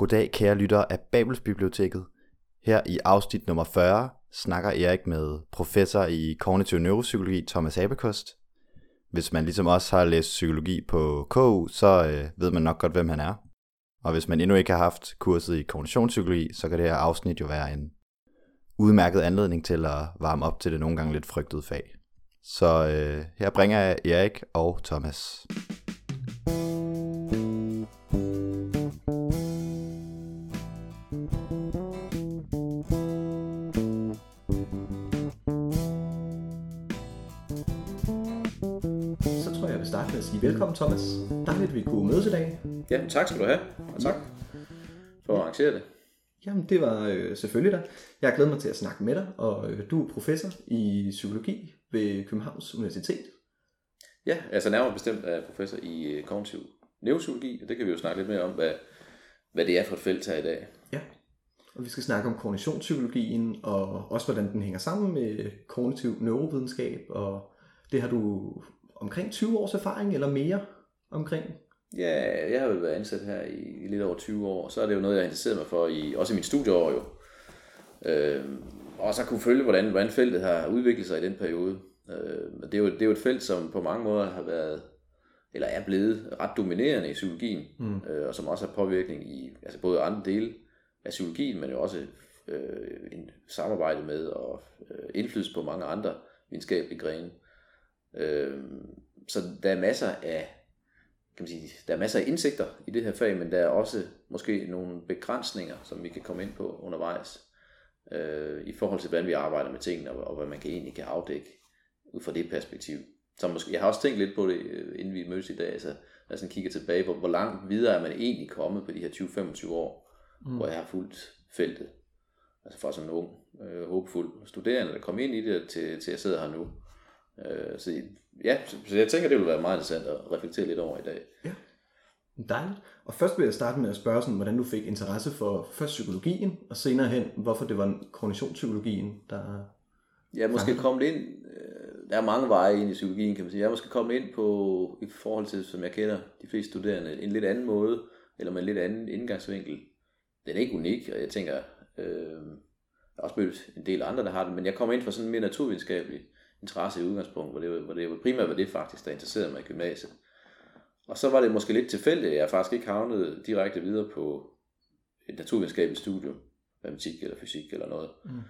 Goddag kære lyttere af Babels Biblioteket. Her i afsnit nummer 40 snakker Erik med professor i kognitiv neuropsykologi Thomas Abekost. Hvis man ligesom os har læst psykologi på KU, så øh, ved man nok godt, hvem han er. Og hvis man endnu ikke har haft kurset i kognitionspsykologi, så kan det her afsnit jo være en udmærket anledning til at varme op til det nogle gange lidt frygtede fag. Så øh, her bringer jeg Erik og Thomas. Så tror sige velkommen, Thomas. Dejligt, at vi kunne mødes i dag. Ja, tak skal du have, og tak for at arrangere det. Jamen, det var øh, selvfølgelig da. Jeg har glædet mig til at snakke med dig, og øh, du er professor i psykologi ved Københavns Universitet. Ja, altså nærmere bestemt er jeg professor i øh, kognitiv neuropsykologi, og det kan vi jo snakke lidt mere om, hvad, hvad det er for et felt her i dag. Ja. Og vi skal snakke om kognitionspsykologien, og også hvordan den hænger sammen med kognitiv neurovidenskab, og det har du omkring 20 års erfaring, eller mere omkring. Ja, jeg har jo været ansat her i, i lidt over 20 år, så er det jo noget, jeg har interesseret mig for, i, også i min studieår jo. Øh, og så kunne følge, hvordan, hvordan feltet har udviklet sig i den periode. Øh, det, er jo, det er jo et felt, som på mange måder har været, eller er blevet ret dominerende i psykologien, mm. øh, og som også har påvirkning i altså både andre dele af psykologien, men jo også øh, en samarbejde med og øh, indflydelse på mange andre videnskabelige grene. Øh, så der er masser af kan man sige, der er masser af indsigter i det her fag, men der er også måske nogle begrænsninger, som vi kan komme ind på undervejs, øh, i forhold til, hvordan vi arbejder med tingene, og, og hvad man kan egentlig kan afdække ud fra det perspektiv. Så måske, jeg har også tænkt lidt på det, øh, inden vi mødes i dag, altså, når jeg sådan kigger tilbage på, hvor langt videre er man egentlig kommet på de her 20-25 år, mm. hvor jeg har fulgt feltet. Altså fra som en ung, øh, håbefuld studerende, der kom ind i det, til, til jeg sidder her nu. Øh, så ja, så jeg tænker, det vil være meget interessant at reflektere lidt over i dag. Ja, dejligt. Og først vil jeg starte med at spørge, sådan, hvordan du fik interesse for først psykologien, og senere hen, hvorfor det var kognitionspsykologien, der... Jeg er måske kommet ind, øh, der er mange veje ind i psykologien, kan man sige. Jeg er måske kommet ind på, i forhold til, som jeg kender de fleste studerende, en lidt anden måde, eller med en lidt anden indgangsvinkel. Den er ikke unik, og jeg tænker, øh, jeg har også mødt en del andre, der har det, men jeg kommer ind fra sådan en mere naturvidenskabelig interesse i udgangspunkt, hvor det, hvor det primært var det faktisk, der interesserede mig i gymnasiet. Og så var det måske lidt tilfældigt, at jeg faktisk ikke havnede direkte videre på et naturvidenskabeligt studium, matematik eller fysik eller noget. Mm.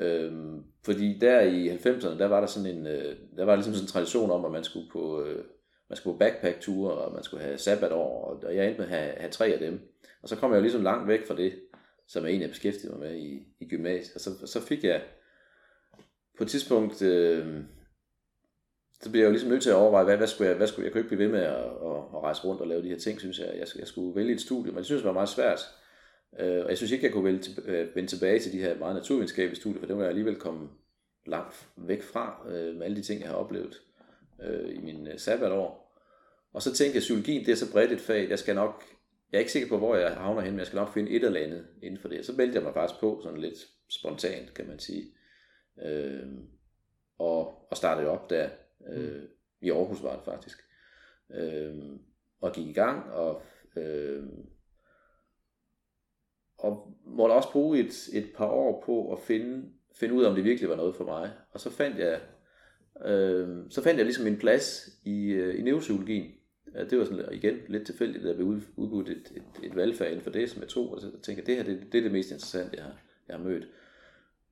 Øhm, fordi der i 90'erne, der var der sådan en, øh, der var ligesom sådan en tradition om, at man skulle på, øh, man skulle på backpack-ture, og man skulle have sabbatår, og, jeg endte med at have, have tre af dem. Og så kom jeg jo ligesom langt væk fra det, som jeg egentlig har beskæftiget mig med i, i gymnasiet. Og så, så fik jeg på et tidspunkt, øh, så bliver jeg jo ligesom nødt til at overveje, hvad, hvad skulle jeg, hvad skulle jeg, jeg kunne ikke blive ved med at, at, at rejse rundt og lave de her ting, synes jeg. Jeg, jeg skulle vælge et studie, men det synes jeg var meget svært. Øh, og jeg synes ikke, jeg kunne vælge, øh, vende tilbage til de her meget naturvidenskabelige studier, for det var jeg alligevel komme langt væk fra øh, med alle de ting, jeg har oplevet øh, i min øh, sabbatår. Og så tænkte jeg, at psykologien det er så bredt et fag, jeg skal nok, jeg er ikke sikker på, hvor jeg havner hen, men jeg skal nok finde et eller andet inden for det. Så meldte jeg mig faktisk på, sådan lidt spontant, kan man sige. Øh, og, og startede op der. Øh, I Aarhus var det faktisk. Øh, og gik i gang, og, øh, og måtte også bruge et, et par år på at finde, finde ud af, om det virkelig var noget for mig. Og så fandt jeg, øh, så fandt jeg ligesom min plads i, øh, i neuropsykologien. Det var sådan, igen lidt tilfældigt, at jeg blev udbudt et, et, et valgfag inden for det, som jeg tog, og så tænkte jeg, det her det, det er det mest interessante, jeg har, jeg har mødt.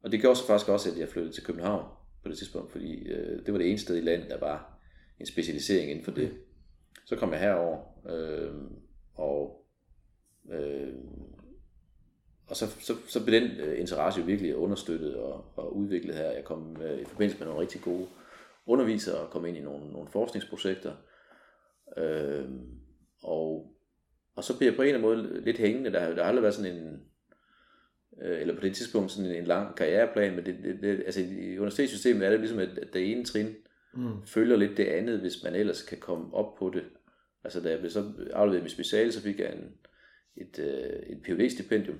Og det gjorde så faktisk også, at jeg flyttede til København på det tidspunkt, fordi øh, det var det eneste sted i landet, der var en specialisering inden for det. Så kom jeg herover øh, og øh, og så, så, så blev den øh, interesse jo virkelig understøttet og, og udviklet her. Jeg kom øh, i forbindelse med nogle rigtig gode undervisere og kom ind i nogle, nogle forskningsprojekter. Øh, og, og så blev jeg på en eller anden måde lidt hængende. Der, der har aldrig været sådan en, øh, eller på det tidspunkt sådan en, lang karriereplan, men det, det, det, altså i universitetssystemet er det ligesom, at, at det ene trin mm. følger lidt det andet, hvis man ellers kan komme op på det. Altså da jeg blev så afleveret mit speciale, så fik jeg en, et, øh, et phd stipendium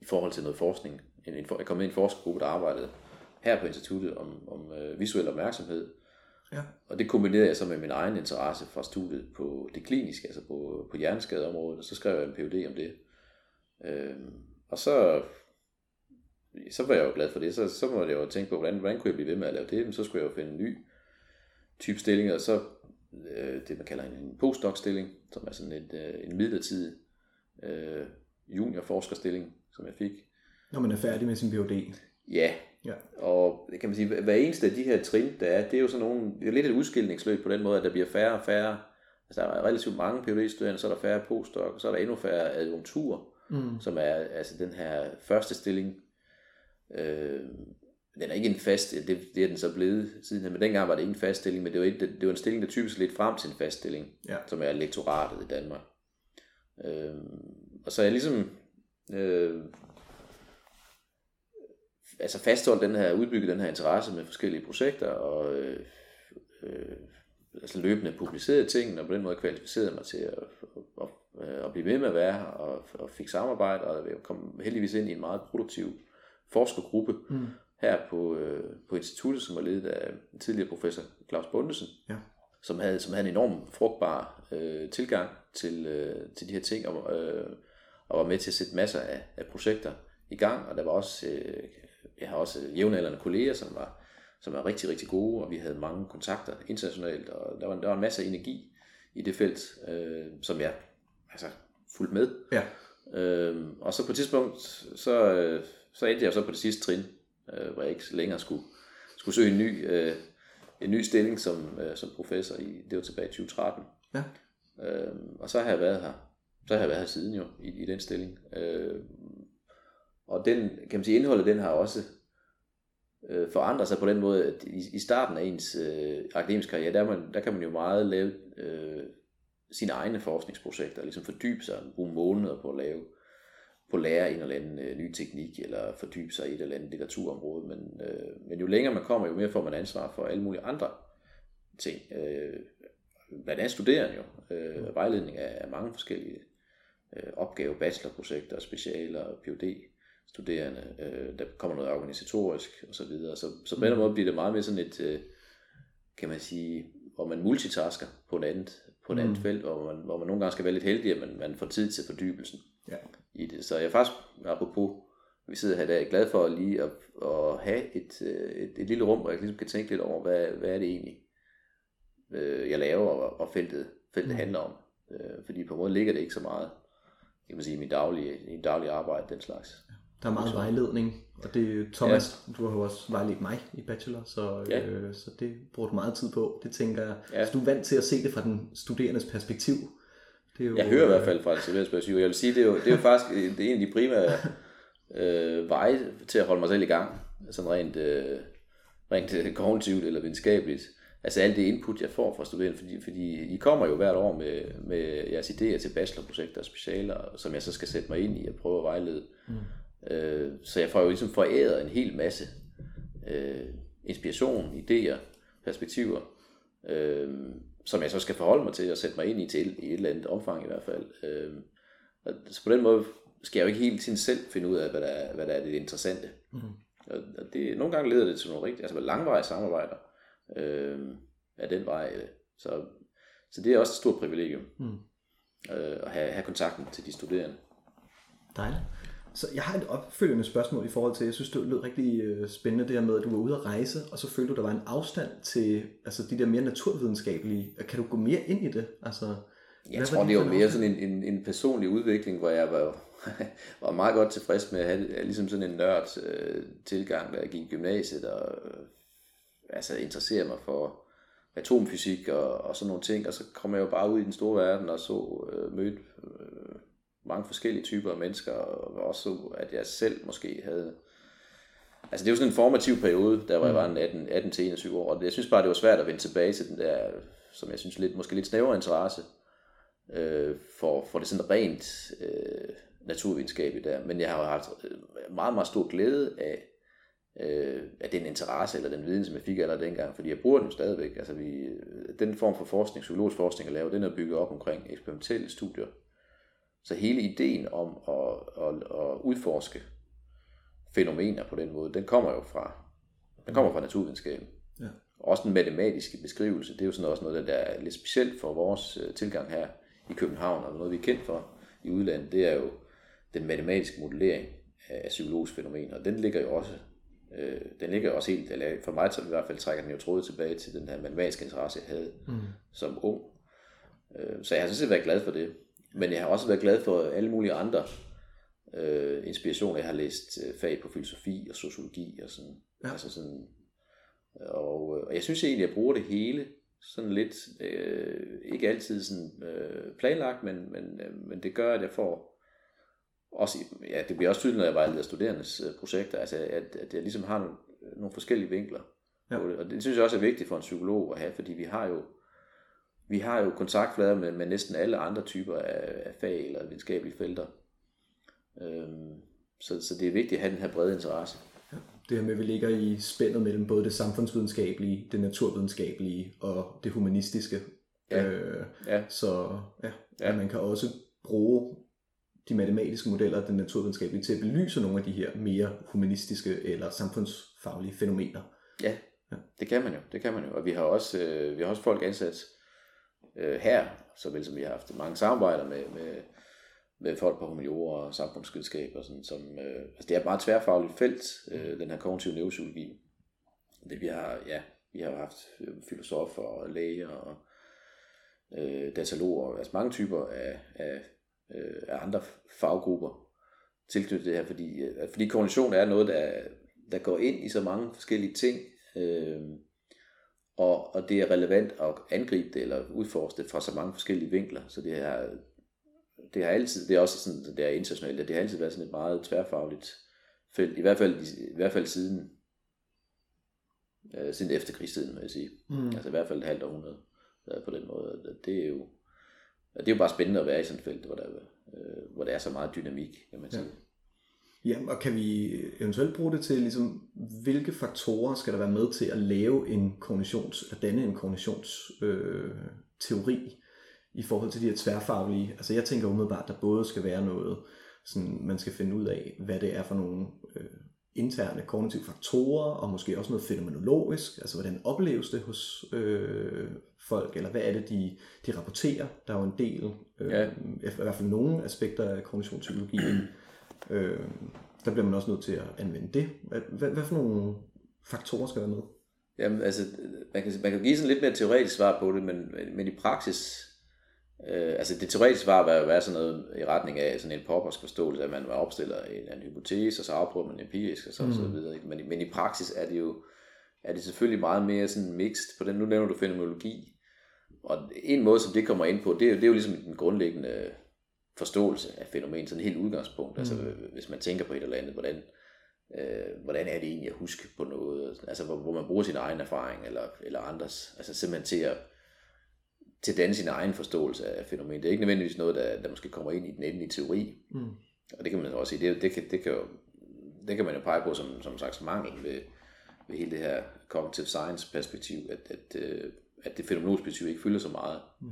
i forhold til noget forskning. En, en, jeg kom med i en forskergruppe, der arbejdede her på instituttet om, om øh, visuel opmærksomhed. Ja. Og det kombinerede jeg så med min egen interesse fra studiet på det kliniske, altså på, på hjerneskadeområdet, og så skrev jeg en PhD om det. Øh, og så, så var jeg jo glad for det. Så, så måtte jeg jo tænke på, hvordan, hvordan kunne jeg blive ved med at lave det? Men så skulle jeg jo finde en ny type stilling, og så øh, det, man kalder en postdoc-stilling, som er sådan et, øh, en midlertidig øh, juniorforskerstilling, som jeg fik. Når man er færdig med sin Ph.D. Ja, Ja. og det kan man sige, hver eneste af de her trin, der er, det er jo sådan nogle, det er lidt et udskillingsløb på den måde, at der bliver færre og færre, altså der er relativt mange phd så er der færre postdoc, og så er der endnu færre adjunkturer, Mm. som er altså den her første stilling. Øh, den er ikke en fast, det, det er den så blevet siden, men dengang var det ikke en fast stilling, men det var, ikke, det, det var en stilling, der typisk lidt frem til en fast stilling, Ja. som er lektoratet i Danmark. Øh, og så er jeg ligesom øh, altså fastholdt den her, udbygget den her interesse med forskellige projekter, og øh, øh, altså løbende publiceret ting, og på den måde kvalificeret mig til at, at, at, at blive ved med at være her, og, og fik samarbejde, og jeg kom heldigvis ind i en meget produktiv forskergruppe Mm. her på, øh, på instituttet, som var ledet af tidligere professor Claus Bundesen, Ja. som havde, som havde en enorm frugtbar øh, tilgang til, øh, til de her ting, og, øh, og var med til at sætte masser af, af projekter i gang, og der var også, øh, jeg har også jævnaldrende kolleger, som var, som var rigtig, rigtig gode, og vi havde mange kontakter internationalt, og der var, der var en masse energi i det felt, øh, som jeg altså fulgte med. Ja. Øh, og så på et tidspunkt, så, øh, så endte jeg så på det sidste trin, øh, hvor jeg ikke længere skulle, skulle søge en ny, øh, en ny stilling som, øh, som professor i, det var tilbage i 2013. Ja. Øh, og så har jeg været her, så har jeg været her siden jo, i, i den stilling. Øh, og den, kan man sige, indholdet den har også øh, forandret sig på den måde, at i, i starten af ens øh, akademiske karriere, der, er man, der kan man jo meget lave øh, sine egne forskningsprojekter, ligesom fordybe sig, bruge måneder på at lave, på at lære en eller anden øh, ny teknik, eller fordybe sig i et eller andet litteraturområde, men, øh, men jo længere man kommer, jo mere får man ansvar for alle mulige andre ting. Øh, blandt andet studerende jo, øh, vejledning af, af mange forskellige øh, opgaver, bachelorprojekter, specialer, Ph.D. studerende, øh, der kommer noget organisatorisk og så videre. Så, så på den måde bliver det meget mere sådan et, øh, kan man sige, hvor man multitasker på en andet, på et andet Mm. felt, hvor man, hvor man nogle gange skal være lidt heldig, at man, får tid til fordybelsen Ja. i det. Så jeg er faktisk, apropos, vi sidder her i dag, glad for lige at, at have et, øh, et, et lille rum, hvor jeg ligesom kan tænke lidt over, hvad, hvad er det egentlig, øh, jeg laver, og, og feltet, feltet Mm. handler om. Øh, fordi på en måde ligger det ikke så meget, kan man sige, i min daglige, i min daglige arbejde, den slags. Der er meget vejledning, og det Thomas, ja. du har jo også vejledt mig i bachelor, så, Ja. øh, så det bruger du meget tid på. Det tænker jeg, Ja. ja. så du er vant til at se det fra den studerendes perspektiv. Det er jo, Jeg hører i hvert øh, fald fra det serverede perspektiv. Jeg vil sige, det er jo, det er jo faktisk det er en af de primære øh, veje til at holde mig selv i gang. Sådan rent, øh, rent øh, kognitivt eller videnskabeligt. Altså alt det input, jeg får fra studerende, fordi, fordi I kommer jo hvert år med, med jeres idéer til bachelorprojekter og specialer, som jeg så skal sætte mig ind i og prøve at vejlede. Mm. Øh, så jeg får jo ligesom foræret en hel masse øh, inspiration, idéer, perspektiver, øh, som jeg så skal forholde mig til og sætte mig ind i til i et eller andet omfang i hvert fald. Øh, så på den måde skal jeg jo ikke hele tiden selv finde ud af, hvad der er, hvad der er det interessante. Mm. Og, det, nogle gange leder det til nogle rigtigt, altså langvarige samarbejder øh, af den vej. Så, så det er også et stort privilegium Mm. øh, at have, have kontakten til de studerende. Dejligt. Så jeg har et opfølgende spørgsmål i forhold til, jeg synes, det lød rigtig øh, spændende det her med, at du var ude at rejse, og så følte du, der var en afstand til altså, de der mere naturvidenskabelige. Kan du gå mere ind i det? Altså, Jeg tror, var det for en mere afstand? sådan en, en, en personlig udvikling, hvor jeg var, var meget godt tilfreds med at have ligesom sådan en nørd øh, tilgang, da jeg gik i gymnasiet, og øh, altså interesserede mig for atomfysik og, og sådan nogle ting, og så kom jeg jo bare ud i den store verden og så øh, mødte øh, mange forskellige typer af mennesker, og også så, at jeg selv måske havde Altså det er jo sådan en formativ periode, der hvor jeg var en 18, 18 til 21 år, og jeg synes bare, det var svært at vende tilbage til den der, som jeg synes lidt, måske lidt snævre interesse øh, for, for det sådan rent øh, naturvidenskabelige der. Men jeg har jo haft øh, meget, meget stor glæde af, øh, af den interesse eller den viden, som jeg fik allerede dengang, fordi jeg bruger den stadigvæk. Altså vi, den form for forskning, psykologisk forskning, jeg laver, den er bygget op omkring eksperimentelle studier. Så hele ideen om at, at, at udforske fænomener på den måde, den kommer jo fra, den kommer fra naturvidenskaben. Ja. Også den matematiske beskrivelse, det er jo sådan også noget, der er lidt specielt for vores øh, tilgang her i København, og noget vi er kendt for i udlandet, det er jo den matematiske modellering af psykologiske fænomener. Og den ligger jo også, øh, den ligger også helt, eller for mig så i hvert fald trækker den jo trådet tilbage til den her matematiske interesse, jeg havde mm. som ung. Øh, så jeg har sådan set været glad for det. Men jeg har også været glad for alle mulige andre øh, inspirationer. Jeg har læst øh, fag på filosofi og sociologi og sådan. Ja. Altså sådan og, og jeg synes egentlig, at jeg bruger det hele sådan lidt, øh, ikke altid sådan øh, planlagt, men, men, øh, men det gør, at jeg får også, ja, det bliver også tydeligt, når jeg vejleder studerendes øh, projekter, altså at, at jeg ligesom har nogle, nogle forskellige vinkler. Ja. Og, det, og det synes jeg også er vigtigt for en psykolog at have, fordi vi har jo vi har jo kontaktflader med, med næsten alle andre typer af, af fag eller videnskabelige felter. Øhm, så, så det er vigtigt at have den her brede interesse. Ja. Det her med, at vi ligger i spændet mellem både det samfundsvidenskabelige, det naturvidenskabelige og det humanistiske. Ja. Øh, ja. Så ja, ja. man kan også bruge de matematiske modeller og den naturvidenskabelige til at belyse nogle af de her mere humanistiske eller samfundsfaglige fænomener. Ja, ja. det kan man jo. Det kan man jo. Og vi har også, øh, vi har også folk ansat øh, her, såvel som vi har haft mange samarbejder med, med, med folk på humaniora og samfundsvidenskab og sådan, som, øh, altså det er et meget tværfagligt felt, øh, den her kognitive neuropsykologi. Det vi har, ja, vi har haft øh, filosofer og læger og øh, dataloger, altså mange typer af, af øh, af andre faggrupper tilknyttet det her, fordi, øh, fordi kognition er noget, der, der går ind i så mange forskellige ting, øh, og, og det er relevant at angribe det eller udforske det fra så mange forskellige vinkler, så det er, det har altid, det er også sådan, det er internationalt, det har altid været sådan et meget tværfagligt felt, i hvert fald, i hvert fald siden, øh, siden efterkrigstiden, vil jeg sige. Mm. Altså i hvert fald et halvt århundrede på den måde. Det er jo, det er jo bare spændende at være i sådan et felt, hvor der, øh, hvor der er så meget dynamik, kan man sige. Ja. Ja, og kan vi eventuelt bruge det til, ligesom, hvilke faktorer skal der være med til at lave en kognitions, at danne en kognitionsteori øh, i forhold til de her tværfaglige, altså jeg tænker umiddelbart, at der både skal være noget, sådan, man skal finde ud af, hvad det er for nogle øh, interne kognitive faktorer, og måske også noget fænomenologisk, altså hvordan opleves det hos øh, folk, eller hvad er det, de, de rapporterer. Der er jo en del, øh, ja. i hvert fald nogle aspekter af kognitionspsykologien, øh, der bliver man også nødt til at anvende det. Hvad, hvad, hvad for nogle faktorer skal være med? Jamen, altså, man kan, man kan give sådan lidt mere teoretisk svar på det, men, men i praksis, øh, altså det teoretiske svar vil være sådan noget i retning af sådan en poppersk forståelse, at man opstiller en, en hypotese, og så afprøver man empirisk, og så, mm. så videre. Men, men i praksis er det jo er det selvfølgelig meget mere sådan mixed. På den, nu nævner du fenomenologi, og en måde, som det kommer ind på, det er, det er jo ligesom den grundlæggende forståelse af fænomen, sådan helt udgangspunkt. Altså, mm. Altså hvis man tænker på et eller andet, hvordan, øh, hvordan er det egentlig at huske på noget, altså hvor, hvor man bruger sin egen erfaring eller, eller andres, altså simpelthen til at, til at danne sin egen forståelse af fænomen. Det er ikke nødvendigvis noget, der, der måske kommer ind i den endelige teori. Mm. Og det kan man også sige, det, det, kan, det, kan jo, det kan man jo pege på som, som en slags mangel ved, ved hele det her cognitive science perspektiv, at, at øh, at det fænomenologiske ikke fylder så meget. Mm.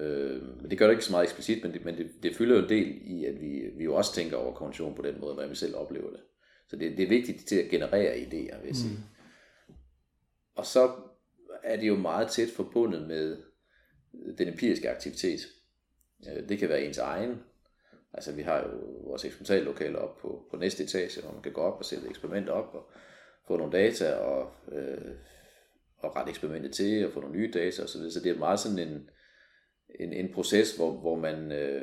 Øh, men det gør det ikke så meget eksplicit, men det, men det, det fylder jo en del i, at vi, vi jo også tænker over kognition på den måde, hvordan vi selv oplever det. Så det, det er vigtigt til at generere idéer, vil jeg sige. Mm. Og så er det jo meget tæt forbundet med den empiriske aktivitet. Øh, det kan være ens egen. Altså vi har jo vores eksperimentallokale op på, på næste etage, hvor man kan gå op og sætte eksperimenter op og få nogle data og øh, at rette eksperimentet til og få nogle nye data osv. Så, så det er meget sådan en, en, en proces, hvor, hvor, man, øh,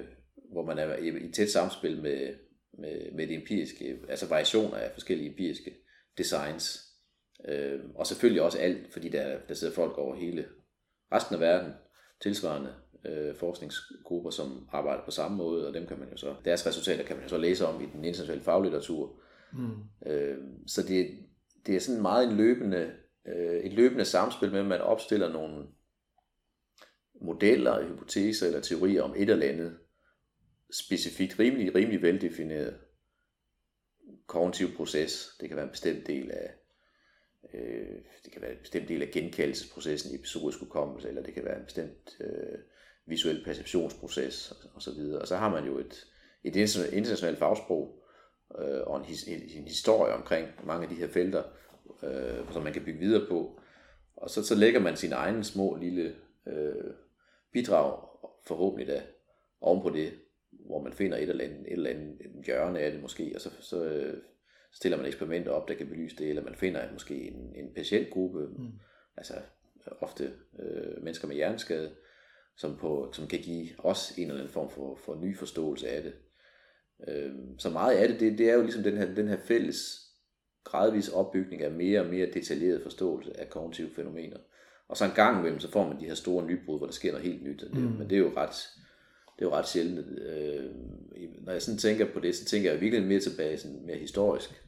hvor man er i, i tæt samspil med, med, med det empiriske, altså variationer af forskellige empiriske designs. Øh, og selvfølgelig også alt, fordi der, der sidder folk over hele resten af verden, tilsvarende øh, forskningsgrupper, som arbejder på samme måde, og dem kan man jo så, deres resultater kan man jo så læse om i den internationale faglitteratur. Mm. Øh, så det, det er sådan meget en løbende øh, et løbende samspil med, at man opstiller nogle modeller, hypoteser eller teorier om et eller andet specifikt, rimelig, rimelig veldefineret kognitiv proces. Det kan være en bestemt del af øh, det kan være en bestemt del af genkaldelsesprocessen i episodisk hukommelse, eller det kan være en bestemt øh, visuel perceptionsproces og, så videre. Og så har man jo et, et internationalt fagsprog øh, og en, his, en historie omkring mange af de her felter, øh, som man kan bygge videre på. Og så, så lægger man sin egen små lille øh, bidrag, forhåbentlig da, oven på det, hvor man finder et eller andet, et eller andet hjørne af det måske, og så, så øh, stiller man eksperimenter op, der kan belyse det, eller man finder måske en, en patientgruppe, mm. altså ofte øh, mennesker med hjerneskade, som, på, som kan give os en eller anden form for, for ny forståelse af det. Øh, så meget af det, det, det er jo ligesom den her, den her fælles gradvis opbygning af mere og mere detaljeret forståelse af kognitive fænomener. Og så en gang imellem, så får man de her store nybrud, hvor der sker noget helt nyt. Mm. Men det er jo ret, det er jo ret sjældent. Øh, når jeg sådan tænker på det, så tænker jeg virkelig mere tilbage, sådan mere historisk.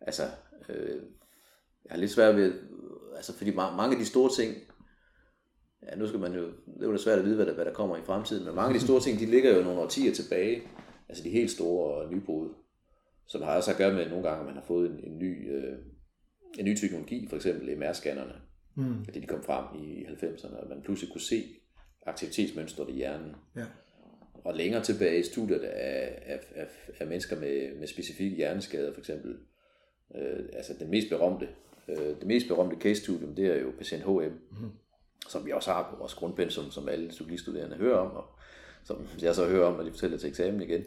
Altså, øh, jeg har lidt svært ved, altså fordi mange af de store ting, ja nu skal man jo, det er jo svært at vide, hvad der, hvad der kommer i fremtiden, men mange af de store ting, de ligger jo nogle årtier tilbage, altså de helt store nybrud, som har også at gøre med nogle gange, at man har fået en, en ny, øh, en ny teknologi, for eksempel MR-scannerne, mm. at de kom frem i 90'erne, og man pludselig kunne se aktivitetsmønstret i hjernen. Ja. Og længere tilbage i studiet af, af, af, af mennesker med, med specifikke hjerneskader, for eksempel, øh, altså den mest berømte, øh, det mest berømte case-studium, det er jo patient HM, mm. som vi også har på vores grundpensum, som alle psykologistuderende hører om, og som jeg så hører om, når de fortæller til eksamen igen.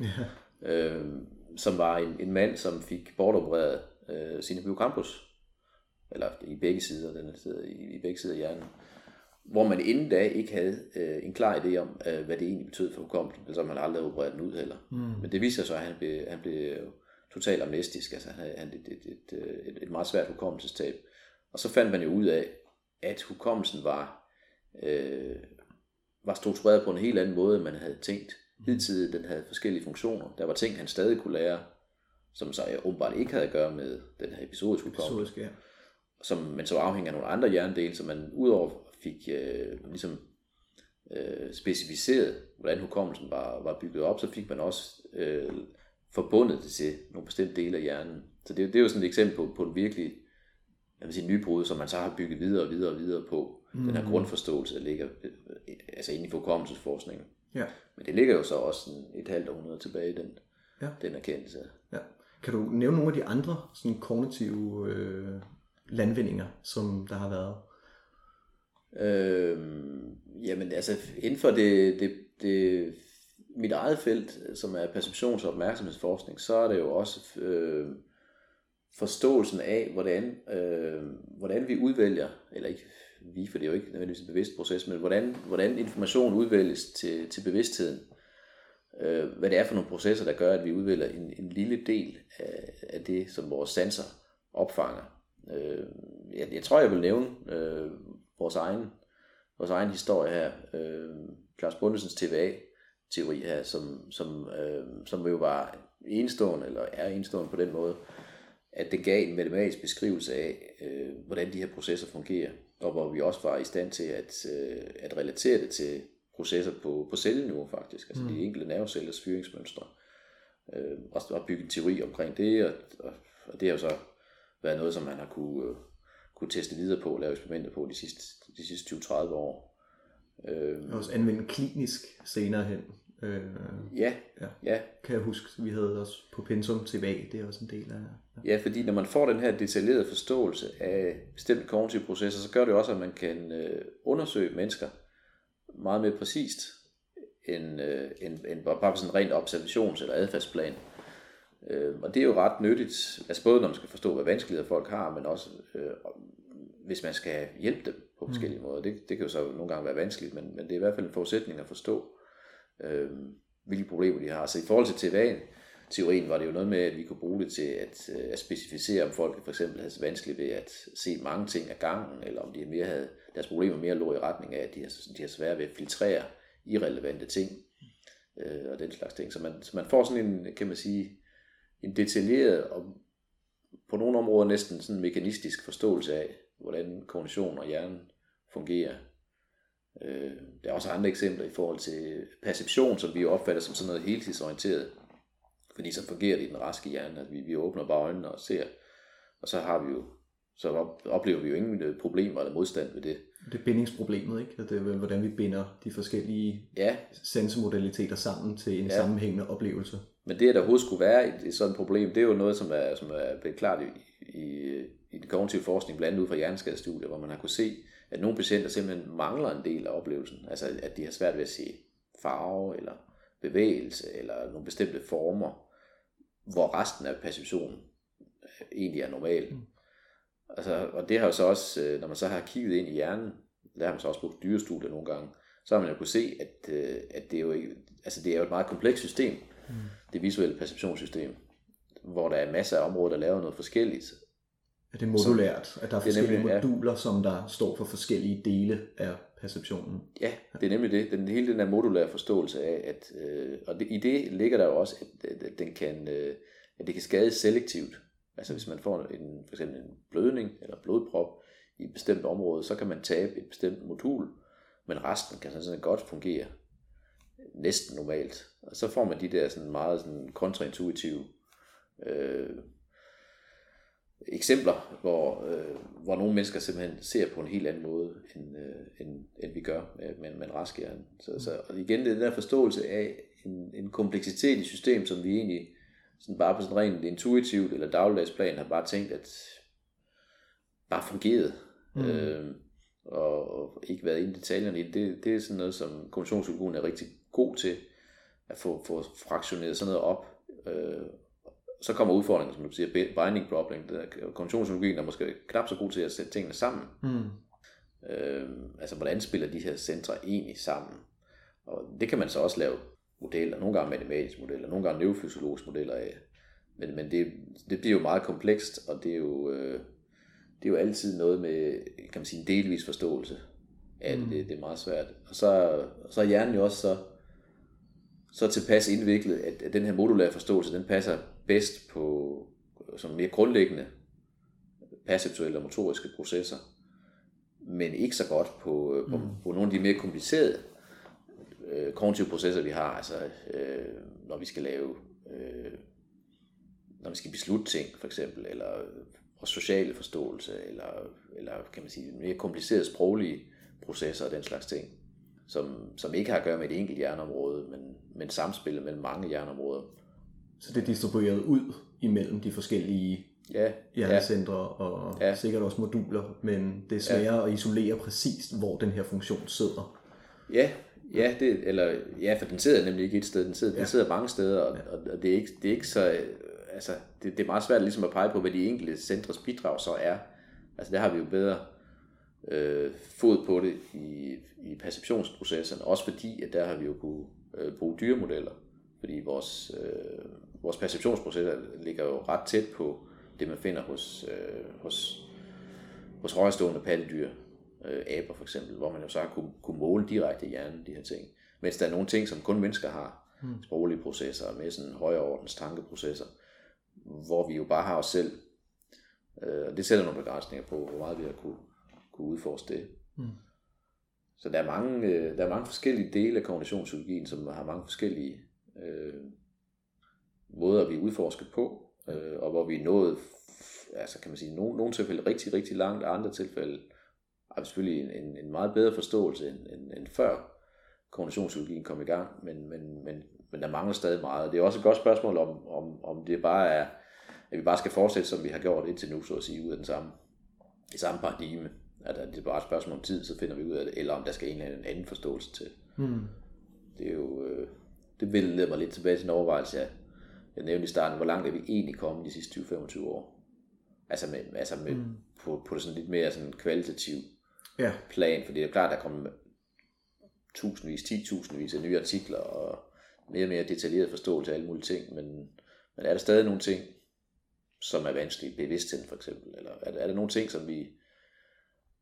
Ja. Øh, som var en, en mand, som fik bortopereret øh, sine biocampus, eller i begge sider, den sidder i, i begge sider af hjernen, hvor man inden da ikke havde øh, en klar idé om, øh, hvad det egentlig betød for hukommelsen, altså man aldrig opereret den ud heller. Mm. Men det viser sig, at han blev, han blev totalt amnestisk, altså han havde et, et, et, et, et meget svært hukommelsestab. Og så fandt man jo ud af, at hukommelsen var, øh, var struktureret på en helt anden måde, end man havde tænkt. Hidtil den havde forskellige funktioner. Der var ting, han stadig kunne lære, som så åbenbart ikke havde at gøre med den her episodiske hukommelse. ja. Som, men så afhænger af nogle andre hjernedele, som man udover fik øh, ligesom øh, specificeret, hvordan hukommelsen var, var bygget op, så fik man også øh, forbundet det til nogle bestemte dele af hjernen. Så det, det er jo sådan et eksempel på, på en virkelig jeg vil sige, nybrud, som man så har bygget videre og videre og videre på. Mm. Den her grundforståelse, der ligger øh, altså inde i hukommelsesforskningen. Ja. Men det ligger jo så også sådan et halvt århundrede tilbage, den, ja. den erkendelse. Ja. Kan du nævne nogle af de andre sådan kognitive øh, landvindinger, som der har været? Øh, jamen altså inden for det, det, det, mit eget felt, som er perceptions- og opmærksomhedsforskning, så er det jo også øh, forståelsen af, hvordan, øh, hvordan vi udvælger, eller ikke vi, for det er jo ikke nødvendigvis en bevidst proces, men hvordan, hvordan information udvælges til, til bevidstheden. Øh, hvad det er for nogle processer, der gør, at vi udvælger en, en lille del af, af det, som vores sanser opfanger. Øh, jeg, jeg tror, jeg vil nævne øh, vores egen, vores egen historie her. Øh, Claus Bundesens TVA-teori her, som, som, øh, som jo var enestående, eller er enestående på den måde, at det gav en matematisk beskrivelse af, øh, hvordan de her processer fungerer og hvor vi også var i stand til at, øh, at relatere det til processer på, på celleniveau faktisk, altså mm. de enkelte nervecellers fyringsmønstre. Øh, og, og bygge en teori omkring det, og, og, og det har jo så været noget, som man har kunne, øh, kunne teste videre på og lave eksperimenter på de sidste, de sidste 20-30 år. Øh, og også anvende klinisk senere hen. Øh, ja, ja, ja. Kan jeg huske, vi havde også på Pensum TVA, det er også en del af... Ja. ja, fordi når man får den her detaljerede forståelse af bestemte kognitive processer, så gør det også, at man kan øh, undersøge mennesker meget mere præcist, end, øh, end, end bare på sådan en rent observations- eller adfærdsplan. Øh, og det er jo ret nyttigt, altså både når man skal forstå, hvad vanskeligheder folk har, men også øh, hvis man skal hjælpe dem på forskellige mm. måder. Det, det kan jo så nogle gange være vanskeligt, men, men det er i hvert fald en forudsætning at forstå øh, hvilke problemer de har. Så i forhold til TVA'en, teorien var det jo noget med, at vi kunne bruge det til at, øh, at specificere, om folk for eksempel havde vanskeligt ved at se mange ting af gangen, eller om de mere havde, deres problemer mere lå i retning af, at de har, de har svært ved at filtrere irrelevante ting, øh, og den slags ting. Så man, så man får sådan en, kan man sige, en detaljeret og på nogle områder næsten sådan en mekanistisk forståelse af, hvordan kognition og hjernen fungerer. Øh, der er også andre eksempler i forhold til perception, som vi jo opfatter som sådan noget heltidsorienteret. Fordi så fungerer det i den raske hjerne, at vi, vi åbner bare øjnene og ser. Og så har vi jo så oplever vi jo ingen øh, problemer eller modstand ved det. Det er bindingsproblemet, ikke? Det er, hvordan vi binder de forskellige ja. sensormodaliteter sammen til en ja. sammenhængende oplevelse. Men det, der overhovedet skulle være et, et sådan problem, det er jo noget, som er, som er blevet klart i, i, i den kognitive forskning, blandt andet ud fra hjerneskadestudier, hvor man har kunne se, at nogle patienter simpelthen mangler en del af oplevelsen. Altså at de har svært ved at se farve, eller bevægelse eller nogle bestemte former, hvor resten af perceptionen øh, egentlig er normal. Mm. Altså, og det har jo så også, øh, når man så har kigget ind i hjernen, der har man så også brugt dyrestudier nogle gange, så har man jo kunne se, at, øh, at det, er jo ikke, altså det er jo et meget komplekst system, mm. det visuelle perceptionssystem, hvor der er masser af områder, der laver noget forskelligt. Er det modulært, at der er forskellige nemlig, moduler, ja. som der står for forskellige dele af perceptionen? Ja, det er nemlig det. Den, hele den der modulære forståelse af, at, øh, og det, i det ligger der jo også, at, at, at, den kan, øh, at det kan skade selektivt. Altså hvis man får en, for eksempel en blødning eller blodprop i et bestemt område, så kan man tabe et bestemt modul, men resten kan sådan godt fungere næsten normalt. Og så får man de der sådan meget sådan kontraintuitive øh, eksempler, hvor, øh, hvor nogle mennesker simpelthen ser på en helt anden måde, end, øh, end, end vi gør med, med, med en rask hjerne. Så, så og igen, det er den der forståelse af en, en kompleksitet i system, som vi egentlig sådan bare på sådan rent intuitivt eller dagligdagsplan har bare tænkt, at bare fungeret. Mm. Øh, og, og ikke været inde i detaljerne i det, det, er sådan noget, som kommunikationspsykologen er rigtig god til, at få, få fraktioneret sådan noget op. Øh, så kommer udfordringen, som du siger, binding problem. Kommunikationspsykologien er måske knap så god til at sætte tingene sammen. Mm. Øh, altså, hvordan spiller de her centre egentlig sammen? Og det kan man så også lave modeller, nogle gange matematiske modeller, nogle gange neurofysiologiske modeller af. Men, men det, det bliver jo meget komplekst, og det er jo, øh, det er jo altid noget med, kan man sige, en delvis forståelse af det. Mm. det. Det er meget svært. Og så, så er hjernen jo også så, så tilpas indviklet, at, at den her modulære forståelse, den passer bedst på som mere grundlæggende perceptuelle og motoriske processer, men ikke så godt på, på, mm. på nogle af de mere komplicerede øh, kognitive processer, vi har, altså øh, når vi skal lave, øh, når vi skal beslutte ting, for eksempel, eller vores sociale forståelse, eller, eller kan man sige, mere komplicerede sproglige processer og den slags ting, som, som ikke har at gøre med et enkelt hjerneområde, men, men samspillet mellem mange hjerneområder. Så det er distribueret ud imellem de forskellige ja, hjernecentre ja. og ja. sikkert også moduler, men det er sværere ja. at isolere præcist, hvor den her funktion sidder. Ja, Ja, det, eller, ja, for den sidder nemlig ikke et sted, den sidder, ja. den sidder mange steder, og, og, og det, er ikke, det er ikke så, altså, det, det er meget svært ligesom at pege på, hvad de enkelte centres bidrag så er. Altså der har vi jo bedre øh, fod på det i, i perceptionsprocessen, også fordi, at der har vi jo kunne øh, bruge dyremodeller, fordi vores, øh, vores perceptionsprocesser ligger jo ret tæt på det, man finder hos, øh, hos, hos højrestående pattedyr øh, aber for eksempel, hvor man jo så har kunne, kunne måle direkte i hjernen de her ting. Mens der er nogle ting, som kun mennesker har, mm. sproglige processer, med sådan højere ordens tankeprocesser, hvor vi jo bare har os selv. Øh, og det sætter nogle begrænsninger på, hvor meget vi har kunne, kunne udforske det. Mm. Så der er, mange, øh, der er mange forskellige dele af kognitionspsykologien, som har mange forskellige øh, måder, vi udforsker på, øh, og hvor vi er nået, altså kan man sige, nogle, nogle tilfælde rigtig, rigtig langt, og andre tilfælde har vi selvfølgelig en, en, meget bedre forståelse end, end, end før kognitionspsykologien kom i gang, men, men, men, men der mangler stadig meget. Det er også et godt spørgsmål om, om, om det bare er, at vi bare skal fortsætte, som vi har gjort indtil nu, så at sige, ud af den samme, det samme paradigme. At det er bare et spørgsmål om tid, så finder vi ud af det, eller om der skal en eller anden forståelse til. Mm. Det er jo, øh, det vil lede mig lidt tilbage til en overvejelse, jeg, jeg nævnte i starten, hvor langt er vi egentlig kommet de sidste 20-25 år? Altså, med, altså med, mm. på, på det sådan lidt mere sådan kvalitativ ja. plan, fordi det er klart, der kommer tusindvis, ti tusindvis af nye artikler og mere og mere detaljeret forståelse af alle mulige ting, men, men er der stadig nogle ting, som er vanskelige, bevidstheden for eksempel, eller er der, er der nogle ting, som vi,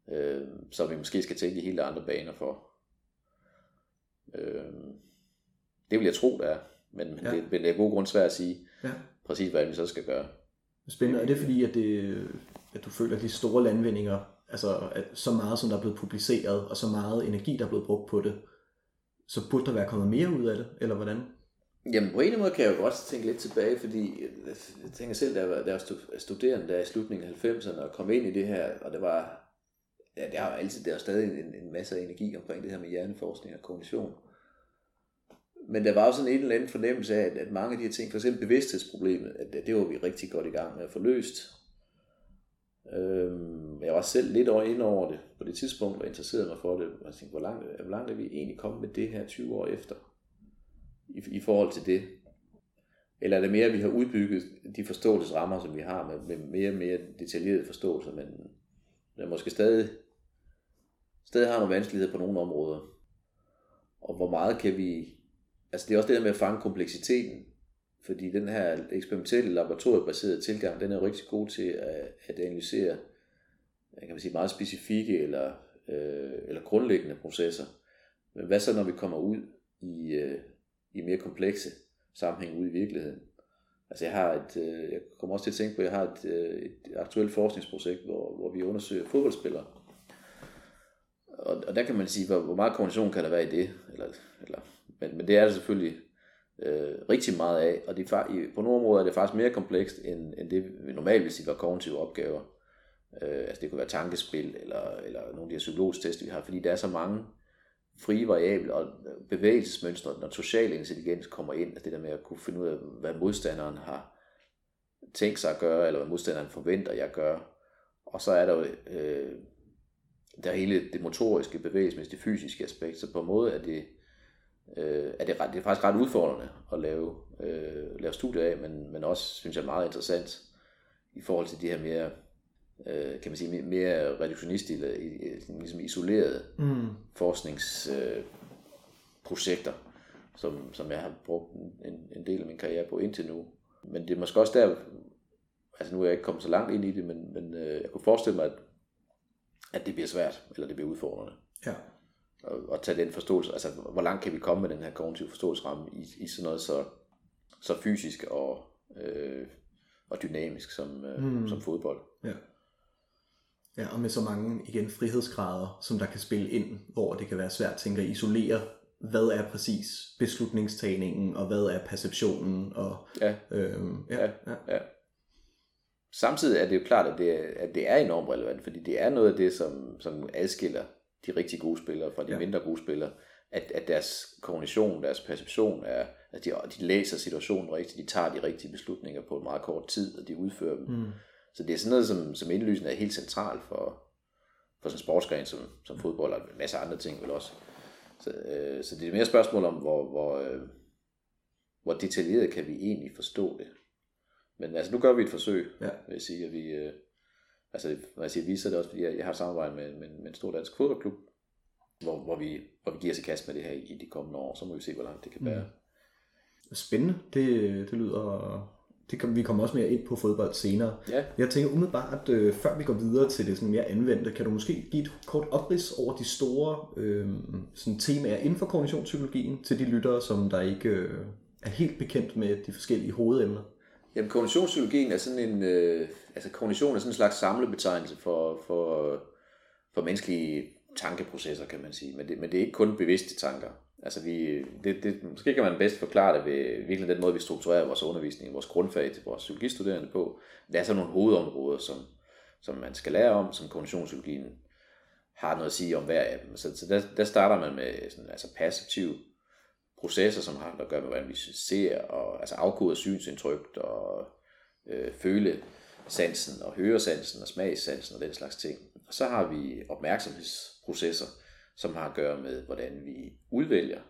øh, som vi måske skal tænke i helt andre baner for? Øh, det vil jeg tro, der er, men, men, ja. det, men det er god grund svært at sige ja. præcis, hvad vi så skal gøre. Spændende. Er det fordi, at, det, at du føler, at de store landvindinger altså at så meget som der er blevet publiceret, og så meget energi, der er blevet brugt på det, så burde der være kommet mere ud af det, eller hvordan? Jamen på en måde kan jeg jo godt tænke lidt tilbage, fordi jeg tænker selv, da jeg var, da jeg var studerende der i slutningen af 90'erne, og kom ind i det her, og det var, ja, det har altid, der er stadig en, en masse energi omkring det her med hjerneforskning og kognition. Men der var også sådan en eller anden fornemmelse af, at, at mange af de her ting, for eksempel bevidsthedsproblemet, at det var vi rigtig godt i gang med at få løst. Øhm, jeg var selv lidt over ind over det på det tidspunkt, og interesserede mig for det. Og jeg tænkte, hvor langt, hvor langt er vi egentlig kommet med det her 20 år efter? i, i forhold til det? Eller er det mere, at vi har udbygget de forståelsesrammer, som vi har med, med mere og mere detaljerede forståelser, men der måske stadig, stadig har nogle vanskeligheder på nogle områder? Og hvor meget kan vi... Altså det er også det der med at fange kompleksiteten, fordi den her eksperimentelle laboratoriebaserede tilgang, den er rigtig god til at, at analysere kan man sige, meget specifikke eller, øh, eller grundlæggende processer. Men hvad så, når vi kommer ud i, øh, i mere komplekse sammenhæng ude i virkeligheden? Altså jeg har et, øh, jeg kommer også til at tænke på, at jeg har et, øh, et aktuelt forskningsprojekt, hvor, hvor vi undersøger fodboldspillere. Og, og der kan man sige, hvor, hvor meget kognition kan der være i det? Eller, eller, men, men det er det selvfølgelig øh, rigtig meget af, og det, på nogle områder er det faktisk mere komplekst, end, end det vi normalt vil sige var kognitive opgaver. Øh, altså det kunne være tankespil, eller, eller nogle af de her psykologiske test, vi har, fordi der er så mange frie variable og bevægelsesmønstre, når social intelligens kommer ind, altså det der med at kunne finde ud af, hvad modstanderen har tænkt sig at gøre, eller hvad modstanderen forventer, jeg gør. Og så er der jo øh, der hele det motoriske, bevægelsesmæssige, fysiske aspekt, så på en måde er det, øh, er det, ret, det er faktisk ret udfordrende at lave, øh, lave studier af, men, men også, synes jeg, meget interessant i forhold til de her mere øh, kan man sige, mere reduktionistiske, eller ligesom isolerede mm. forskningsprojekter, øh, som, som jeg har brugt en, en del af min karriere på indtil nu. Men det er måske også der, altså nu er jeg ikke kommet så langt ind i det, men, men øh, jeg kunne forestille mig, at, at det bliver svært, eller det bliver udfordrende. Ja. Og, tage den forståelse, altså hvor langt kan vi komme med den her kognitive forståelsesramme i, i sådan noget så, så fysisk og, øh, og dynamisk som, øh, mm. som fodbold. Ja. Ja, og med så mange igen frihedsgrader, som der kan spille ind, hvor det kan være svært tænke at isolere, hvad er præcis beslutningstagningen, og hvad er perceptionen. Og, ja. Øhm, ja, ja, ja. ja. Samtidig er det jo klart, at det, at det er enormt relevant, fordi det er noget af det, som, som adskiller de rigtig gode spillere fra de ja. mindre gode spillere, at, at deres kognition, deres perception er, at de, de læser situationen rigtigt, de tager de rigtige beslutninger på en meget kort tid, og de udfører dem. Mm så det er sådan noget, som, som indlysende er helt centralt for, for sådan en sportsgren som, som fodbold, og en masse andre ting vel også. Så, øh, så det er mere et spørgsmål om, hvor, hvor, øh, hvor detaljeret kan vi egentlig forstå det. Men altså, nu gør vi et forsøg, ja. vil jeg sige, at vi, øh, altså, når jeg siger vi, så er det også, fordi jeg, jeg har samarbejdet med, med, med en stor dansk fodboldklub, hvor, hvor, vi, hvor vi giver os i kast med det her i, i de kommende år, så må vi se, hvor langt det kan være. Mm. Spændende. Det, det lyder det kan, vi kommer også mere ind på fodbold senere. Ja. Jeg tænker umiddelbart, øh, før vi går videre til det sådan mere anvendte, kan du måske give et kort oprids over de store øh, sådan temaer inden for kognitionspsykologien til de lyttere, som der ikke øh, er helt bekendt med de forskellige hovedemner? Jamen kognitionspsykologien er sådan en, øh, altså kognition er sådan en slags samlebetegnelse for, for, for menneskelige tankeprocesser, kan man sige. Men det, men det er ikke kun bevidste tanker. Altså vi, det, det, måske kan man bedst forklare det ved virkelig den måde, vi strukturerer vores undervisning, vores grundfag til vores psykologistuderende på. Der er så nogle hovedområder, som, som man skal lære om, som kognitionspsykologien har noget at sige om hver af dem. Så, så der, der starter man med sådan, altså passiv processer, som har at gøre med, hvordan vi ser, og altså afkoder synsindtryk, og øh, føle sansen, og høresansen, og smagssansen, og den slags ting. Og så har vi opmærksomhedsprocesser, som har at gøre med, hvordan vi udvælger,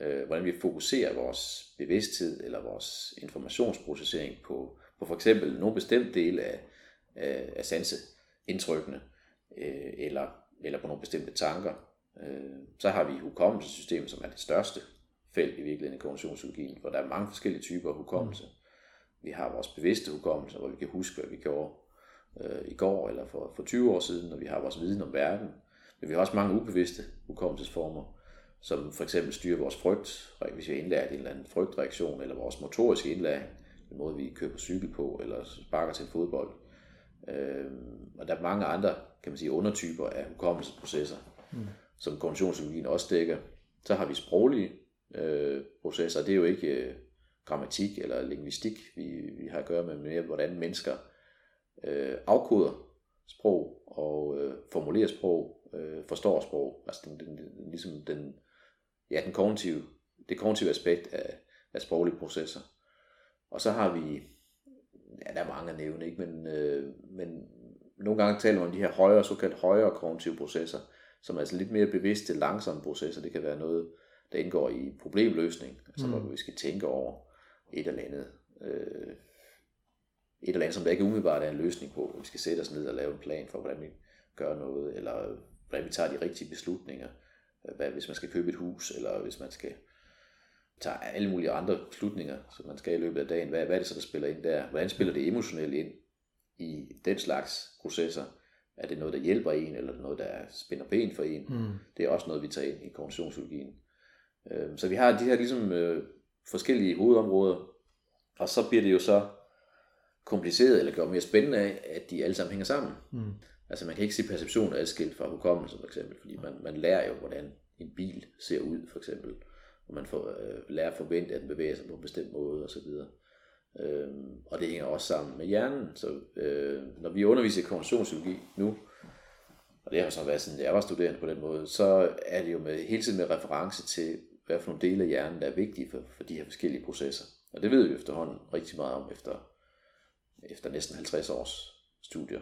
øh, hvordan vi fokuserer vores bevidsthed eller vores informationsprocessering på, på for eksempel nogle bestemte dele af, af, af sanseindtrykkene, øh, eller, eller på nogle bestemte tanker. Øh, så har vi hukommelsessystemet, som er det største felt i virkeligheden i kognitionspsykologien, hvor der er mange forskellige typer af hukommelse. Vi har vores bevidste hukommelse, hvor vi kan huske, hvad vi gjorde øh, i går eller for, for 20 år siden, og vi har vores viden om verden, men vi har også mange ubevidste hukommelsesformer, som for eksempel styrer vores frygt, hvis vi har indlært en eller anden frygtreaktion, eller vores motoriske indlæring, den måde vi kører på cykel på, eller sparker til en fodbold. Øh, og der er mange andre, kan man sige, undertyper af hukommelsesprocesser, mm. som kognitionspsykologien også dækker. Så har vi sproglige øh, processer, det er jo ikke øh, grammatik eller linguistik, vi, vi har at gøre med, mere hvordan mennesker øh, afkoder sprog og øh, formulerer sprog øh, forstår sprog. Altså den, den, den, ligesom den, ja, den kognitive, det kognitive aspekt af, af sproglige processer. Og så har vi, ja, der er mange at nævne, ikke? Men, øh, men nogle gange taler man om de her højere, såkaldt højere kognitive processer, som er altså lidt mere bevidste, langsomme processer. Det kan være noget, der indgår i problemløsning, altså mm. hvor vi skal tænke over et eller andet, øh, et eller andet, som der ikke umiddelbart er en løsning på, vi skal sætte os ned og lave en plan for, hvordan vi gør noget, eller hvordan vi tager de rigtige beslutninger, hvad, hvis man skal købe et hus, eller hvis man skal tage alle mulige andre beslutninger, som man skal i løbet af dagen, hvad, hvad er det så, der spiller ind der? Hvordan spiller det emotionelt ind i den slags processer? Er det noget, der hjælper en, eller er noget, der spænder ben for en? Mm. Det er også noget, vi tager ind i kognitionspsykologien. Øh, så vi har de her ligesom øh, forskellige hovedområder, og så bliver det jo så kompliceret eller gjort mere spændende af, at de alle sammen hænger sammen. Mm. Altså man kan ikke se perception adskilt fra hukommelse for eksempel, fordi man, man lærer jo, hvordan en bil ser ud for eksempel, og man får, øh, lærer at forvente, at den bevæger sig på en bestemt måde osv. Øhm, og det hænger også sammen med hjernen. Så øh, når vi underviser i kognitionspsykologi nu, og det har så været sådan, jeg var studerende på den måde, så er det jo med, hele tiden med reference til, hvad for nogle dele af hjernen, der er vigtige for, for de her forskellige processer. Og det ved vi efterhånden rigtig meget om efter, efter næsten 50 års studier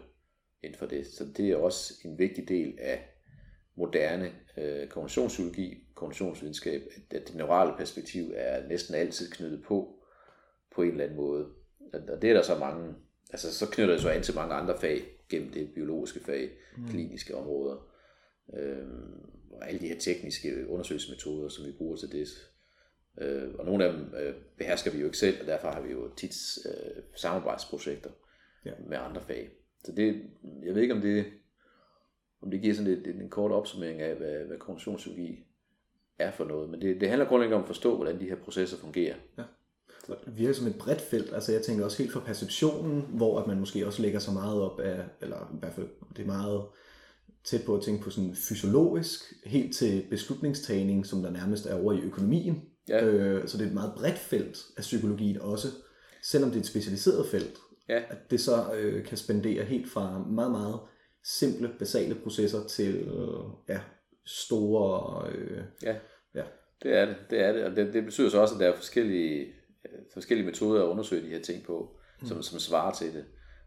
inden for det. Så det er også en vigtig del af moderne øh, kognitionspsykologi, kognitionsvidenskab, at, at det neurale perspektiv er næsten altid knyttet på, på en eller anden måde. Og det er der så mange, altså så knytter det så an til mange andre fag, gennem det biologiske fag, mm. kliniske områder, øh, og alle de her tekniske undersøgelsesmetoder, som vi bruger til det. Øh, og nogle af dem øh, behersker vi jo ikke selv, og derfor har vi jo tit øh, samarbejdsprojekter ja. med andre fag. Så det, jeg ved ikke om det, om det giver sådan lidt, en kort opsummering af, hvad, hvad kognitionspsykologi er for noget. Men det, det handler grundlæggende om at forstå, hvordan de her processer fungerer. Ja. Det virker som et bredt felt. Altså jeg tænker også helt fra perceptionen, hvor at man måske også lægger så meget op af, eller i hvert fald det er meget tæt på at tænke på sådan fysiologisk, helt til beslutningstagning, som der nærmest er over i økonomien. Ja. Øh, så det er et meget bredt felt af psykologien også, selvom det er et specialiseret felt. Ja. At det så øh, kan spendere helt fra meget, meget simple, basale processer til øh, ja, store... Øh, ja. ja, det er det. Det er det, og det, det betyder så også, at der er forskellige, øh, forskellige metoder at undersøge de her ting på, mm. som, som svarer til det.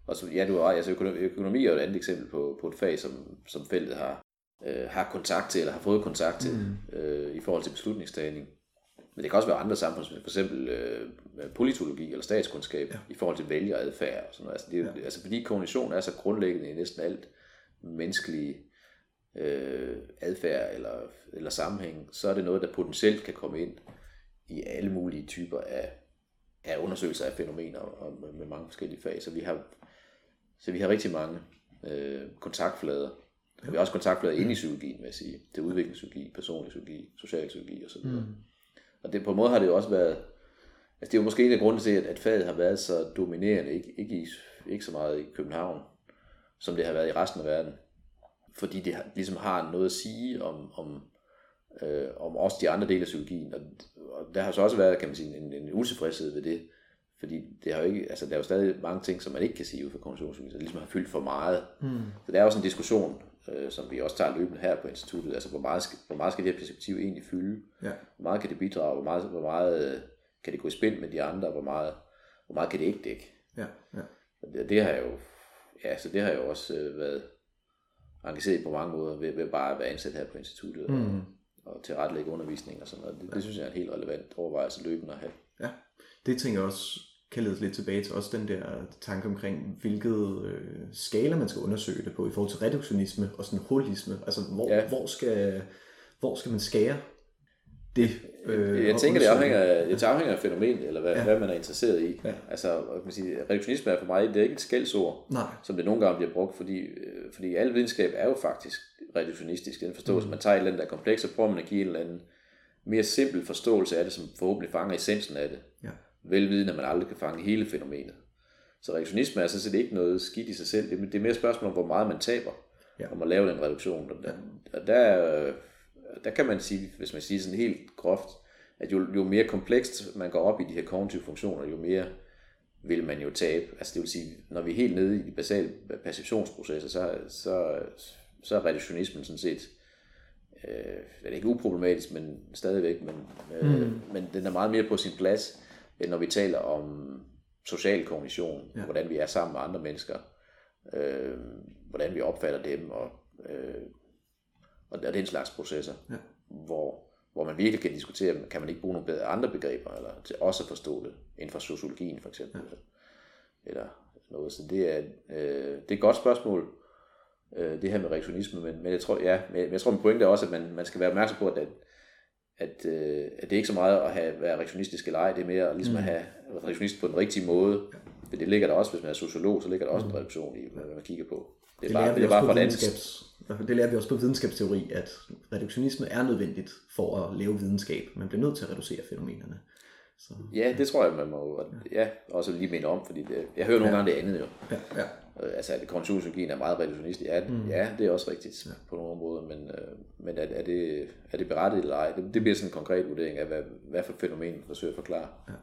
Og så, ja, du har altså økonomi, økonomi er jo et andet eksempel på, på et fag, som, som feltet har, øh, har kontakt til, eller har fået kontakt til, mm. øh, i forhold til beslutningstagning. Men det kan også være andre samfunds, for eksempel øh, politologi eller statskundskab, ja. i forhold til vælgeradfærd og sådan noget. Altså, det, ja. altså fordi kognition er så grundlæggende i næsten alt menneskelige øh, adfærd eller, eller sammenhæng, så er det noget, der potentielt kan komme ind i alle mulige typer af, af undersøgelser af fænomener og med, med mange forskellige fag. Så vi har, så vi har rigtig mange øh, kontaktflader. Ja. Vi har også kontaktflader inde i psykologien, vil jeg sige. Det er udviklingspsykologi, personlig psykologi, social psykologi osv. Mm. Og det, på en måde har det jo også været, altså det er jo måske en af grunden til, at, at faget har været så dominerende, ikke, ikke, i, ikke så meget i København, som det har været i resten af verden. Fordi det har, ligesom har noget at sige om, om, øh, om også de andre dele af psykologien. Og, og der har så også været, kan man sige, en, en utilfredshed ved det. Fordi det har jo ikke, altså der er jo stadig mange ting, som man ikke kan sige ud fra det ligesom har fyldt for meget. Mm. Så der er også en diskussion, øh, som vi også tager løbende her på instituttet, altså hvor meget skal, hvor meget skal det her perspektiv egentlig fylde? Ja. Hvor meget kan det bidrage? Hvor meget, hvor meget øh, kan det gå i spil med de andre? Hvor meget, hvor meget kan det ikke dække? Ja. Ja. Det, det har jo, ja, så det har jo også øh, været engageret på mange måder ved, ved bare at være ansat her på instituttet mm. og, og tilrettelægge undervisning og sådan noget. Det, ja. det synes jeg er en helt relevant overvejelse løbende at have. Ja, det tænker jeg også kan lede lidt tilbage til også den der tanke omkring, hvilket øh, skala man skal undersøge det på i forhold til reduktionisme og sådan holisme. Altså, hvor, ja. hvor, skal, hvor skal man skære det? Øh, jeg tænker, det afhænger, af, det afhænger af fænomenet, eller hvad, ja. hvad man er interesseret i. Ja. Altså, man sige, reduktionisme er for mig, det er ikke et skældsord, Nej. som det nogle gange bliver brugt, fordi, øh, fordi al videnskab er jo faktisk reduktionistisk, den forståelse, mm. man tager et eller andet, der er kompleks, og prøver man at give en eller anden mere simpel forståelse af det, som forhåbentlig fanger essensen af det. Ja velvidende, at man aldrig kan fange hele fænomenet. Så reduktionisme er sådan set ikke noget skidt i sig selv. Det er mere et spørgsmål om, hvor meget man taber, ja. om at lave den reduktion. Og der, og der, der kan man sige, hvis man siger sådan helt groft, at jo, jo mere komplekst man går op i de her kognitive funktioner, jo mere vil man jo tabe. Altså det vil sige, når vi er helt nede i de basale perceptionsprocesser, så, så, så er reduktionismen sådan set, øh, det er ikke uproblematisk, men stadigvæk, men, øh, mm. men den er meget mere på sin plads, når vi taler om social kognition, ja. hvordan vi er sammen med andre mennesker, øh, hvordan vi opfatter dem, og, øh, og den slags processer, ja. hvor, hvor man virkelig kan diskutere, kan man ikke bruge nogle bedre andre begreber, eller til også at forstå det, inden for sociologien for eksempel, ja. eller noget. Så det er, øh, det er et godt spørgsmål, øh, det her med reaktionisme, men, men jeg tror, ja, men jeg tror, min pointe er også, at man, man skal være opmærksom på, at, at, øh, at det er ikke så meget at have, være reaktionistisk eller ej, det er mere ligesom mm. at have reaktionist på den rigtige måde. Ja. Det ligger der også, hvis man er sociolog, så ligger der også mm. en reduktion i, hvad man kigger på. Det er det bare, det er bare for videnskabs, det lærer vi også på videnskabsteori, at reduktionisme er nødvendigt for at lave videnskab. Man bliver nødt til at reducere fænomenerne. Så, ja, det tror jeg, man må ja, også lige minde om, fordi det, jeg hører nogle ja. gange det andet jo. Ja, ja. Øh, altså, at kognitionspsykologien er meget reduktionistisk. Ja, mm. ja, det er også rigtigt ja. på nogle områder, men, øh, men er, er, det, er det berettiget eller ej? Det, det bliver sådan en konkret vurdering af, hvad, hvad for fænomen man forsøger at forklare. Ja.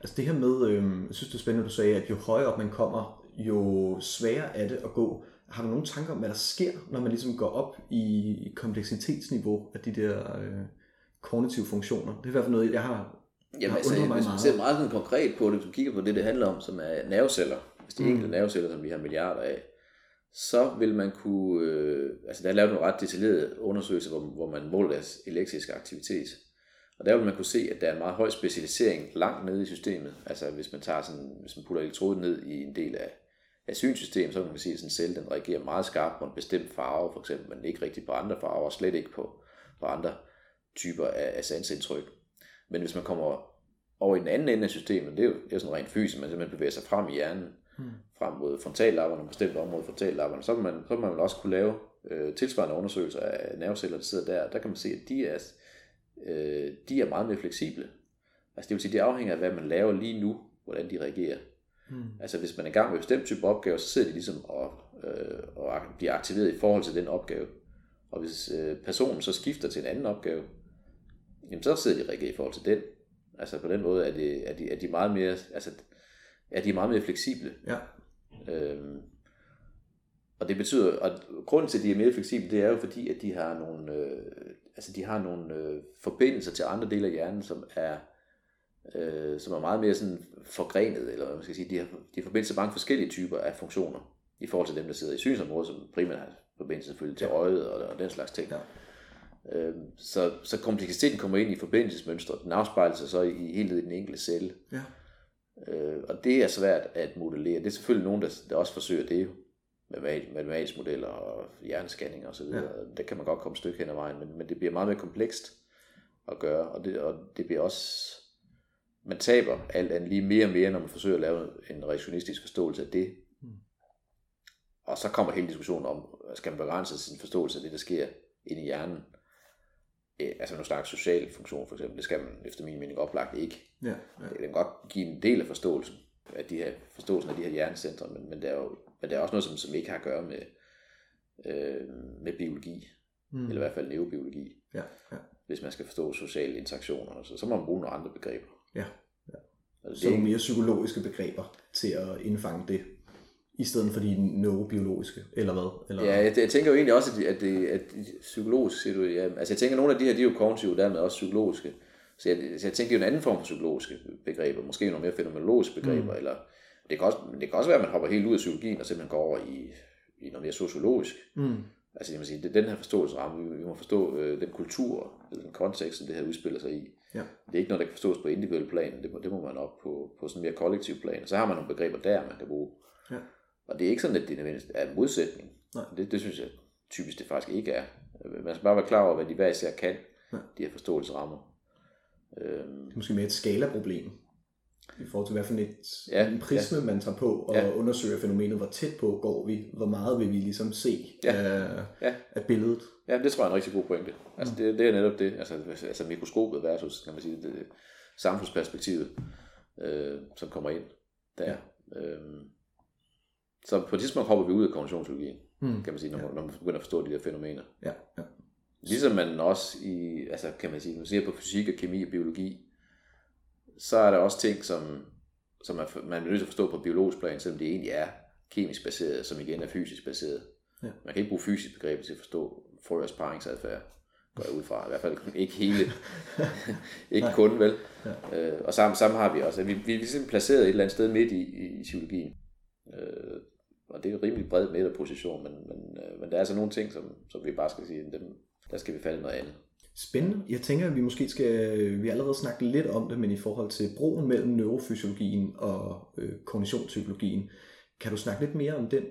Altså det her med, øh, jeg synes det er spændende, du sagde, at jo højere op man kommer, jo sværere er det at gå. Har du nogle tanker om, hvad der sker, når man ligesom går op i kompleksitetsniveau af de der øh, kognitive funktioner? Det er i hvert fald noget, jeg har Jamen altså, hvis man ser meget sådan konkret på det, hvis man kigger på det, det handler om, som er nerveceller, hvis de mm. enkelte nerveceller, som vi har milliarder af, så vil man kunne, øh, altså der er lavet nogle ret detaljerede undersøgelser, hvor, hvor man måler deres elektriske aktivitet. Og der vil man kunne se, at der er en meget høj specialisering langt nede i systemet. Altså hvis man tager sådan, hvis man putter elektroden ned i en del af, af synssystemet, så kan man se, at sådan en celle den reagerer meget skarpt på en bestemt farve, for eksempel, men ikke rigtig på andre farver, og slet ikke på, på andre typer af, af sansindtryk. Men hvis man kommer over i den anden ende af systemet, det er jo, det er sådan rent fysisk, man simpelthen bevæger sig frem i hjernen, hmm. frem mod frontallapperne, bestemt område frontallapperne, så vil man, så vil man også kunne lave øh, tilsvarende undersøgelser af nerveceller, der sidder der. Der kan man se, at de er, øh, de er meget mere fleksible. Altså det vil sige, det afhænger af, hvad man laver lige nu, hvordan de reagerer. Hmm. Altså hvis man er i gang med en bestemt type opgave, så sidder de ligesom og, øh, og bliver aktiveret i forhold til den opgave. Og hvis øh, personen så skifter til en anden opgave, jamen så sidder de og reagerer i forhold til den. Altså på den måde er, det, er, de, er de meget mere, altså, er de meget mere fleksible. Ja. Øhm, og det betyder, at grunden til, at de er mere fleksible, det er jo fordi, at de har nogle, øh, altså de har nogle øh, forbindelser til andre dele af hjernen, som er, øh, som er meget mere sådan forgrenet, eller hvad man skal sige, de har, de har forbindelse til mange forskellige typer af funktioner, i forhold til dem, der sidder i synsområdet, som primært har forbindelse selvfølgelig til øjet og, og den slags ting. Ja. Øh, så, så kompleksiteten kommer ind i forbindelsesmønstret. Den afspejler sig så i helhed i den enkelte celle. Ja. Øh, og det er svært at modellere. Det er selvfølgelig nogen, der, der også forsøger det jo. Med matematiske modeller og hjernescanning og så videre. Ja. Det kan man godt komme et stykke hen ad vejen, men, men det bliver meget mere komplekst at gøre. Og det, og det bliver også... Man taber alt andet lige mere og mere, når man forsøger at lave en reaktionistisk forståelse af det. Mm. Og så kommer hele diskussionen om, skal man begrænse sin forståelse af det, der sker inde i hjernen altså nu snakker social funktion for eksempel, det skal man efter min mening oplagt ikke. Ja, ja. Det kan godt give en del af forståelsen, af de her, forståelsen af de her hjernecentre, men, men, det er jo, men det er også noget, som, som ikke har at gøre med, øh, med biologi, mm. eller i hvert fald neurobiologi. Ja, ja. Hvis man skal forstå sociale interaktioner, så, så må man bruge nogle andre begreber. Ja, ja. Altså, så nogle mere psykologiske begreber til at indfange det i stedet for de neurobiologiske, eller hvad? Eller ja, jeg, jeg tænker jo egentlig også, at, det, at, det, at psykologisk, siger du, ja, altså jeg tænker, at nogle af de her, de er jo kognitive, dermed også psykologiske. Så jeg, så jeg tænker, det er jo en anden form for psykologiske begreber, måske nogle mere fænomenologiske begreber, mm. eller det kan, også, det kan også være, at man hopper helt ud af psykologien og simpelthen går over i, i noget mere sociologisk. Mm. Altså jeg må sige, det den her forståelsesramme, vi, vi må forstå øh, den kultur, eller den kontekst, som det her udspiller sig i. Ja. Det er ikke noget, der kan forstås på individuel plan, det må, det må man op på, på sådan mere kollektiv plan. Så har man nogle begreber der, man kan bruge. Ja. Og det er ikke sådan, at det nødvendigvis er en modsætning. Nej. Det, det synes jeg typisk det faktisk ikke er. Man skal bare være klar over, hvad de hver især kan, ja. de her forståelsesrammer. Øhm. Det er måske mere et skalaproblem i forhold til, hvad for et, ja, en prisme ja. man tager på og ja. undersøger fænomenet, hvor tæt på går vi, hvor meget vil vi ligesom se ja. af, ja. af billedet. Ja, det tror jeg er en rigtig god pointe. Altså, mm. det, det er netop det, altså, altså mikroskopet versus, kan man sige, det, samfundsperspektivet, øh, som kommer ind der. Ja. Øhm, så på et tidspunkt hopper vi ud af kognitionspsykologien, mm. kan man sige, når, ja. når man begynder at forstå de der fænomener. Ja, ja. Ligesom man også i, altså kan man sige, når man ser på fysik og kemi og biologi, så er der også ting, som, som man, man er nødt til at forstå på biologisk plan, selvom det egentlig er kemisk baseret, som igen er fysisk baseret. Ja. Man kan ikke bruge fysisk begreber til at forstå frøers paringsadfærd, går jeg ud fra. I hvert fald ikke hele, ikke kun vel. Ja. Øh, og sammen, sammen har vi også, vi, vi er ligesom placeret et eller andet sted midt i, i, i psykologien. Øh, og det er en rimelig bred midterposition, men, men, øh, men der er altså nogle ting, som, som vi bare skal sige, dem, der skal vi falde noget andet. Spændende. Jeg tænker, at vi måske skal, øh, vi har allerede snakket lidt om det, men i forhold til broen mellem neurofysiologien og øh, kognitionspsykologien, kan du snakke lidt mere om den?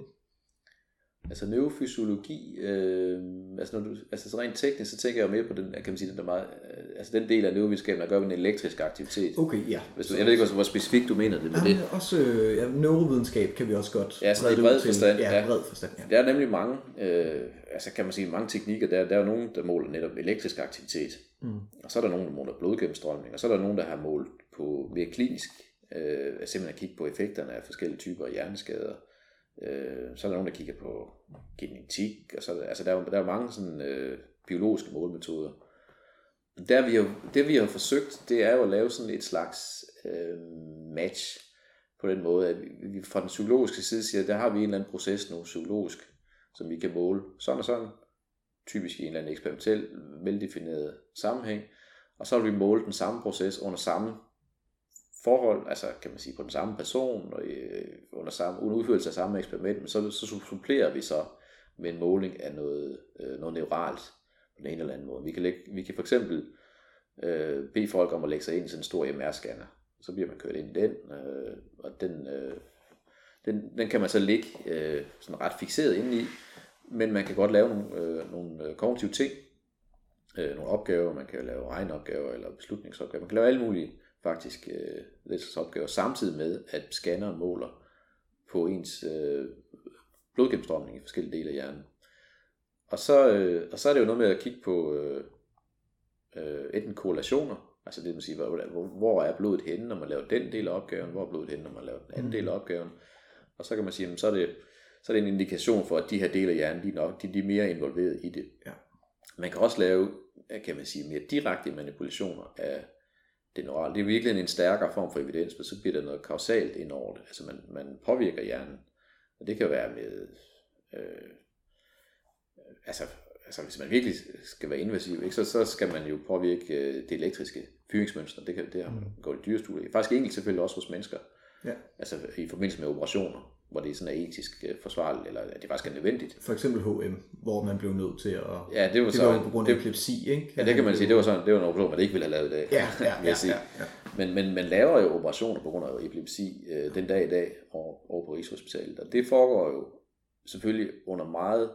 Altså neurofysiologi, øh, altså, når du, altså så rent teknisk, så tænker jeg jo mere på den, kan man sige, den, der meget, øh, altså den del af neurovidenskaben, der gør med en elektrisk aktivitet. Okay, ja. Hvis du, jeg ved ikke, hvor specifikt du mener det med det. Også øh, ja, neurovidenskab kan vi også godt Ja, sådan i bred til. forstand, Ja, ja. bred forstand, ja. Der er nemlig mange, øh, altså kan man sige, mange teknikker. Der, der er jo nogen, der måler netop elektrisk aktivitet. Mm. Og så er der nogen, der måler blodgennemstrømning. Og så er der nogen, der har målt på mere klinisk, øh, simpelthen at kigge på effekterne af forskellige typer af hjerneskader. Øh, så er der nogen, der kigger på genetik. Og så der, altså der, er, jo- der er mange sådan, øh, biologiske målemetoder. Der vi jo, det vi har forsøgt, det er jo at lave sådan et slags øh, match på den måde, at vi- vi fra den psykologiske side siger, der har vi en eller anden proces nu, psykologisk, som vi kan måle sådan og sådan, typisk i en eller anden eksperimentel, veldefineret sammenhæng, og så vil vi måle den samme proces under samme forhold, altså kan man sige på den samme person, og øh, under, samme, under udførelse af samme eksperiment, men så, så supplerer vi så med en måling af noget, øh, noget neuralt på den ene eller anden måde. Vi kan, lægge, vi kan for eksempel øh, bede folk om at lægge sig ind i sådan en stor MR-scanner, så bliver man kørt ind i den, øh, og den, øh, den, den kan man så ligge øh, sådan ret fixeret ind i, men man kan godt lave nogle, øh, nogle øh, kognitive ting, øh, nogle opgaver, man kan lave regneopgaver eller beslutningsopgaver, man kan lave alle mulige faktisk øh, ledelsesopgaver, samtidig med at scanneren måler på ens øh, blodgennemstrømning i forskellige dele af hjernen. Og så, øh, og så er det jo noget med at kigge på øh, øh, enten korrelationer, altså det vil sige, hvor, hvor, er blodet henne, når man laver den del af opgaven, hvor er blodet henne, når man laver den anden del af opgaven. Og så kan man sige, jamen, så er det så er det en indikation for, at de her dele af hjernen, de er, nok, de, de er mere involveret i det. Ja. Man kan også lave, kan man sige, mere direkte manipulationer af det neurale. Det er virkelig en stærkere form for evidens, men så bliver der noget kausalt ind over det. Altså man, man påvirker hjernen. Og det kan være med, øh, altså, altså hvis man virkelig skal være invasiv, ikke, så, så skal man jo påvirke øh, det elektriske fyringsmønster. Det, kan, det har man gået i dyrestudier. Faktisk enkelt selvfølgelig også hos mennesker. Ja. Altså i forbindelse med operationer, hvor det sådan er etisk øh, forsvarligt, eller at det faktisk er nødvendigt. For eksempel HM, hvor man blev nødt til at... Ja, det var det så var på grund af det- epilepsi, ikke? Ja, det kan man sige, det var, sådan, det var en operation, man ikke ville have lavet i dag. Ja, ja, ja, ja, ja. Men, men man laver jo operationer på grund af epilepsi øh, den dag i dag over, over på Rigshospitalet. Og det foregår jo selvfølgelig under meget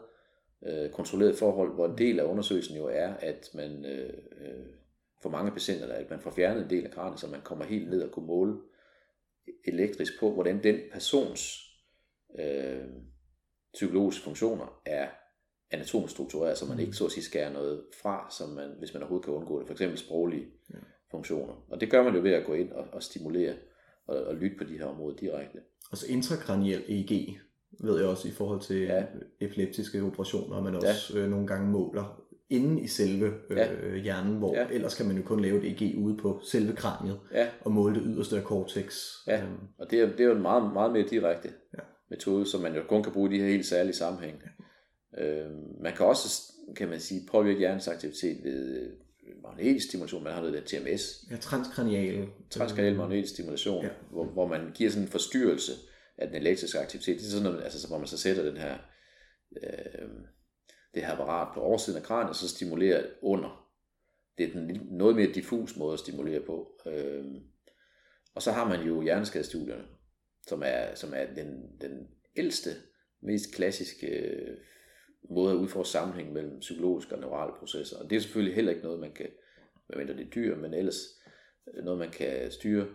øh, kontrolleret forhold, hvor en del af undersøgelsen jo er, at man øh, øh, for mange patienter, at man får fjernet en del af kranet, så man kommer helt ned og kunne måle elektrisk på, hvordan den persons øh, psykologiske funktioner er anatomisk struktureret, så man ikke så at sige skærer noget fra, som man, hvis man overhovedet kan undgå det. For eksempel sproglige Ja. funktioner. Og det gør man jo ved at gå ind og, og stimulere og, og lytte på de her områder direkte. Og så intrakraniel EEG, ved jeg også i forhold til Ja. epileptiske operationer, man også ja. øh, nogle gange måler inde i selve øh, Ja. hjernen, hvor Ja. ellers kan man jo kun lave et EEG ude på selve kraniet Ja, og måle det yderste af cortex. Ja. Øhm, og det er, det er jo en meget, meget mere direkte Ja. Metode, som man jo kun kan bruge i de her helt særlige sammenhæng. Øh, man kan også, kan man sige, påvirke hjernens aktivitet ved øh, magnetisk stimulation. Man har noget der TMS, ja, transkranial. transkranial magnetisk stimulation, Ja. hvor, hvor man giver sådan en forstyrrelse af den elektriske aktivitet. Det er sådan noget, altså, så hvor man så sætter den her, øh, det her apparat på oversiden af kraniet, og så stimulerer under. Det er den noget mere diffus måde at stimulere på. Øh, og så har man jo hjerneskadestudierne, som er, som er den, den ældste, mest klassiske øh, måde at udfordre sammenhæng mellem psykologiske og neurale processer. Og det er selvfølgelig heller ikke noget, man kan, medmindre det er dyr, men ellers øh, noget, man kan styre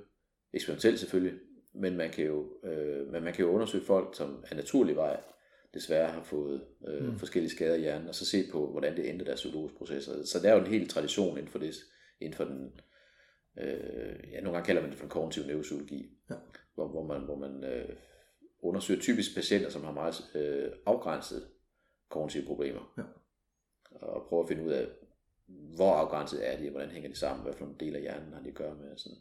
eksperimentelt selvfølgelig, men man kan jo, øh, men man kan jo undersøge folk, som af naturlig vej desværre har fået øh, mm. forskellige skader i hjernen, og så se på, hvordan det ændrer deres psykologiske processer. Så der er jo en hel tradition inden for det, inden for den, øh, ja, nogle gange kalder man det for en kognitiv neuropsykologi, Ja. Hvor, hvor man, hvor man øh, undersøger typisk patienter, som har meget øh, afgrænset kognitive problemer, Ja. og prøver at finde ud af, hvor afgrænset er de, og hvordan hænger de sammen, hvad for nogle dele af hjernen har de at gøre med. Sådan.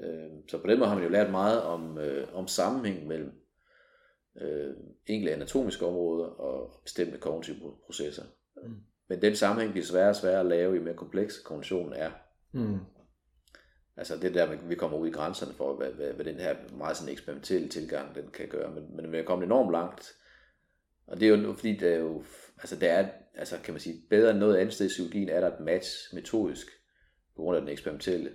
Øh, så på den måde har man jo lært meget om, øh, om sammenhæng mellem øh, enkelte anatomiske områder og bestemte kognitive processer. Mm. Men den sammenhæng bliver sværere og sværere at lave, i mere kompleks kognitionen er. Mm. Altså det der, vi kommer ud i grænserne for, hvad, hvad, hvad den her meget sådan eksperimentelle tilgang, den kan gøre. Men, men vi er kommet enormt langt Og det er jo fordi, der er jo, altså der er, altså kan man sige, bedre end noget andet sted i psykologien, er der et match metodisk, på grund af den eksperimentelle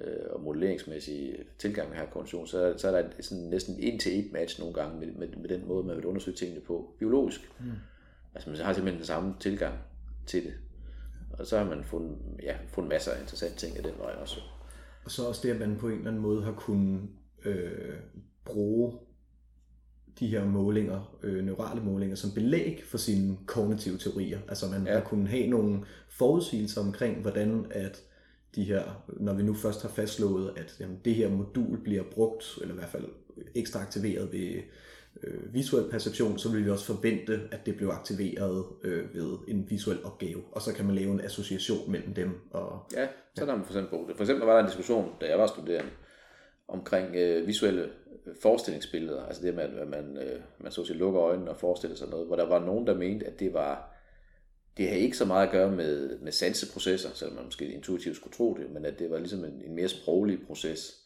øh, og modelleringsmæssige tilgang med her kognition, så, så er der sådan næsten en til et match nogle gange med, med, med den måde, man vil undersøge tingene på, biologisk. Mm. Altså man har simpelthen den samme tilgang til det. Og så har man fundet, ja, fundet masser af interessante ting af den vej også. Og så også det, at man på en eller anden måde har kunnet øh, bruge de her målinger, øh, neurale målinger, som belæg for sine kognitive teorier. Altså man ja. har kunnet have nogle forudsigelser omkring, hvordan at de her, når vi nu først har fastslået, at jamen, det her modul bliver brugt, eller i hvert fald ekstra aktiveret ved øh, visuel perception, så vil vi også forvente, at det bliver aktiveret øh, ved en visuel opgave. Og så kan man lave en association mellem dem. Og, ja, så ja. har man for eksempel brugt det. For eksempel var der en diskussion, da jeg var studerende, omkring øh, visuelle øh, forestillingsbilleder. Altså det med, at man, øh, man så til lukker øjnene og forestiller sig noget, hvor der var nogen, der mente, at det var det har ikke så meget at gøre med, med sanseprocesser, selvom man måske intuitivt skulle tro det, men at det var ligesom en, en mere sproglig proces.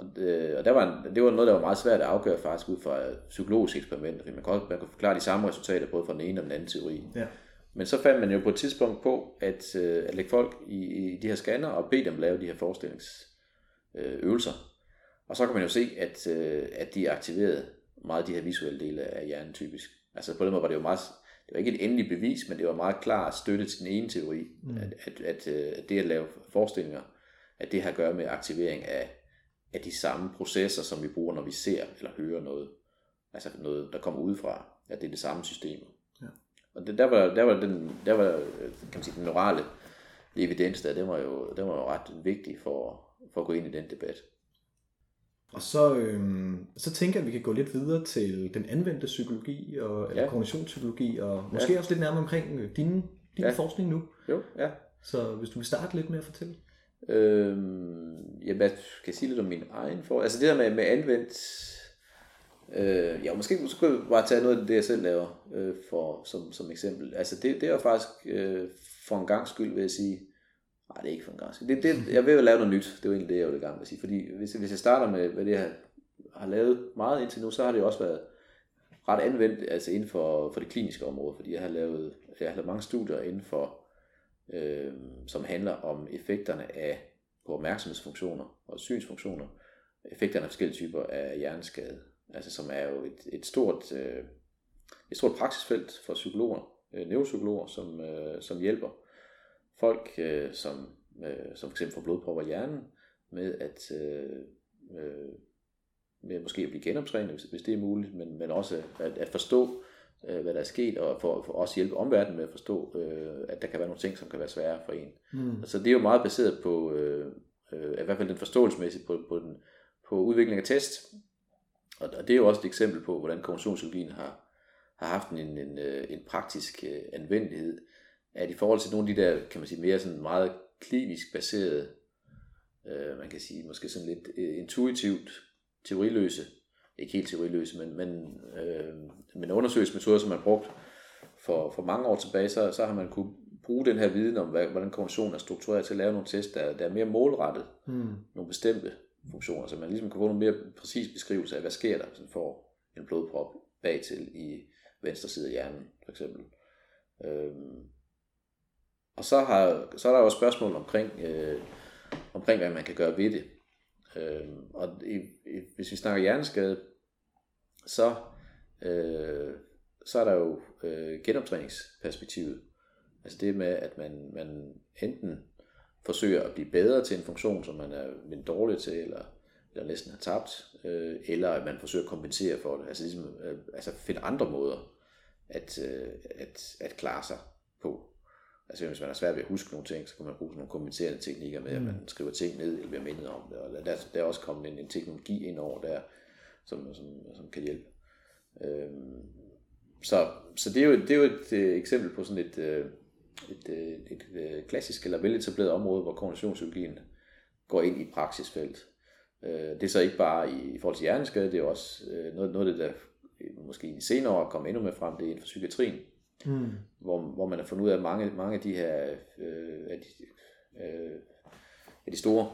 Og, det, og der var en, det var noget, der var meget svært at afgøre faktisk ud fra psykologiske eksperimenter, fordi man kunne, man kunne forklare de samme resultater både fra den ene og den anden teori. Ja. Men så fandt man jo på et tidspunkt på at, øh, at lægge folk i, i de her scanner og bede dem lave de her forestillingsøvelser. Og så kan man jo se, at, øh, at de aktiverede meget af de her visuelle dele af hjernen typisk. Altså på den måde var det jo meget det var ikke et endeligt bevis, men det var meget klar støtte til den ene teori, mm. at, at, at, øh, at det at lave forestillinger, at det har at gøre med aktivering af, af de samme processer, som vi bruger, når vi ser eller hører noget. Altså noget, der kommer udefra, at det er det samme system. Ja. Og det, der var, der var, den, der var kan man sige, den neurale evidens der, den var jo, den var jo ret vigtig for, for at gå ind i den debat. Og så, øhm, så tænker jeg, at vi kan gå lidt videre til den anvendte psykologi, og, eller ja. kognitionspsykologi, og måske ja. også lidt nærmere omkring øh, din, din ja. forskning nu. Jo, ja. Så hvis du vil starte lidt med at fortælle. Øh, jamen, jeg kan sige lidt om min egen for. Altså det der med, med anvendt, øh, ja, måske skulle jeg bare tage noget af det, jeg selv laver øh, for, som, som eksempel. Altså det, det er faktisk øh, for en gang skyld, vil jeg sige, Nej, det er ikke for en gang det, det, Jeg vil jo lave noget nyt. Det er jo egentlig det, jeg vil i gang med at sige. Fordi hvis, hvis jeg starter med, hvad det jeg har lavet meget indtil nu, så har det jo også været ret anvendt altså inden for, for det kliniske område. Fordi jeg har lavet, jeg har lavet mange studier inden for, øh, som handler om effekterne af på opmærksomhedsfunktioner og synsfunktioner. Effekterne af forskellige typer af hjerneskade. Altså som er jo et, et stort... Øh, et stort praksisfelt for psykologer, øh, neuropsykologer, som, øh, som hjælper folk, øh, som, øh, som fx får blodpropper i hjernen, med at øh, øh, med måske at blive genoptrænet, hvis, hvis det er muligt, men, men også at, at forstå, øh, hvad der er sket, og for, for også hjælpe omverdenen med at forstå, øh, at der kan være nogle ting, som kan være svære for en. Mm. Så det er jo meget baseret på, øh, øh, i hvert fald den forståelsesmæssige, på, på, den, på udvikling af test. Og, og det er jo også et eksempel på, hvordan kommunikationspsykologien har, har haft en, en, en praktisk øh, anvendelighed at i forhold til nogle af de der, kan man sige, mere sådan meget klinisk baserede, øh, man kan sige måske sådan lidt øh, intuitivt teoriløse, ikke helt teoriløse, men, men, øh, men undersøgelsesmetoder, som man har brugt for, for mange år tilbage, så, så har man kunne bruge den her viden om, hvad, hvordan kommunikationen er struktureret til at lave nogle tests, der, der er mere målrettet mm. nogle bestemte funktioner, så man ligesom kan få nogle mere præcis beskrivelse af, hvad sker der, hvis man får en blodprop bagtil i venstre side af hjernen, for eksempel. Øhm, og så, har, så er der jo spørgsmål omkring, øh, omkring, hvad man kan gøre ved det. Øh, og i, i, hvis vi snakker hjerneskade, så, øh, så er der jo øh, genoptræningsperspektivet. Altså det med, at man, man enten forsøger at blive bedre til en funktion, som man er lidt dårlig til, eller, eller næsten har tabt, øh, eller at man forsøger at kompensere for det. Altså, ligesom, øh, altså finde andre måder at, øh, at, at klare sig på. Altså hvis man har svært ved at huske nogle ting, så kan man bruge nogle kommenterende teknikker med, at man mm. skriver ting ned, eller bliver mindet om det. Og der, der er også kommet en, en teknologi ind over der, som, som, som kan hjælpe. Øhm, så, så det er jo, det er jo et øh, eksempel på sådan et, øh, et, øh, et, et, klassisk eller veletableret område, hvor kognitionspsykologien går ind i et praksisfelt. Øh, det er så ikke bare i, i forhold til hjerneskade, det er også øh, noget, noget af det, der måske i senere år kommer endnu mere frem, det er inden for psykiatrien mm. hvor, hvor man har fundet ud af, at mange, mange af de her øh, af de, øh, af de store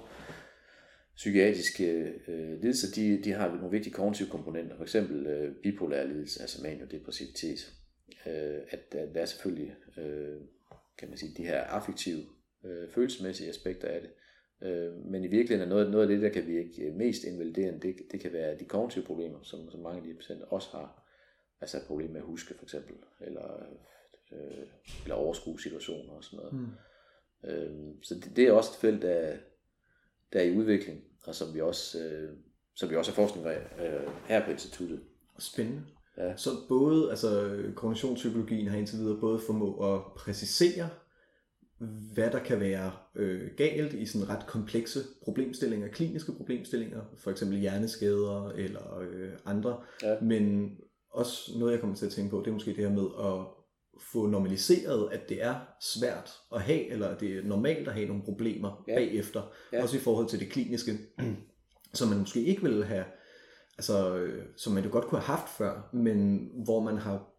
psykiatriske øh, lidelser, de, de har nogle vigtige kognitive komponenter, for eksempel øh, bipolær lidelse, altså maniodepressivitet. Øh, at, at der er selvfølgelig, øh, kan man sige, de her affektive, øh, følelsesmæssige aspekter af det. Øh, men i virkeligheden er noget, noget af det, der kan virke mest invaliderende, det, det kan være de kognitive problemer, som, som mange af de patienter også har. Altså problemer med at huske for eksempel, eller, øh, eller overskue situationer og sådan noget. Mm. Øh, så det, det er også et felt, der, der er i udvikling, og som vi også, øh, som vi også har forskning af øh, her på instituttet. Spændende. Ja. Så både, altså kognitionspsykologien har indtil videre både formået at præcisere, hvad der kan være øh, galt i sådan ret komplekse problemstillinger, kliniske problemstillinger, for eksempel hjerneskader eller øh, andre, ja. men også noget, jeg kommer til at tænke på, det er måske det her med at få normaliseret, at det er svært at have, eller at det er normalt at have nogle problemer ja. bagefter, ja. også i forhold til det kliniske, som man måske ikke ville have, altså øh, som man jo godt kunne have haft før, men hvor man har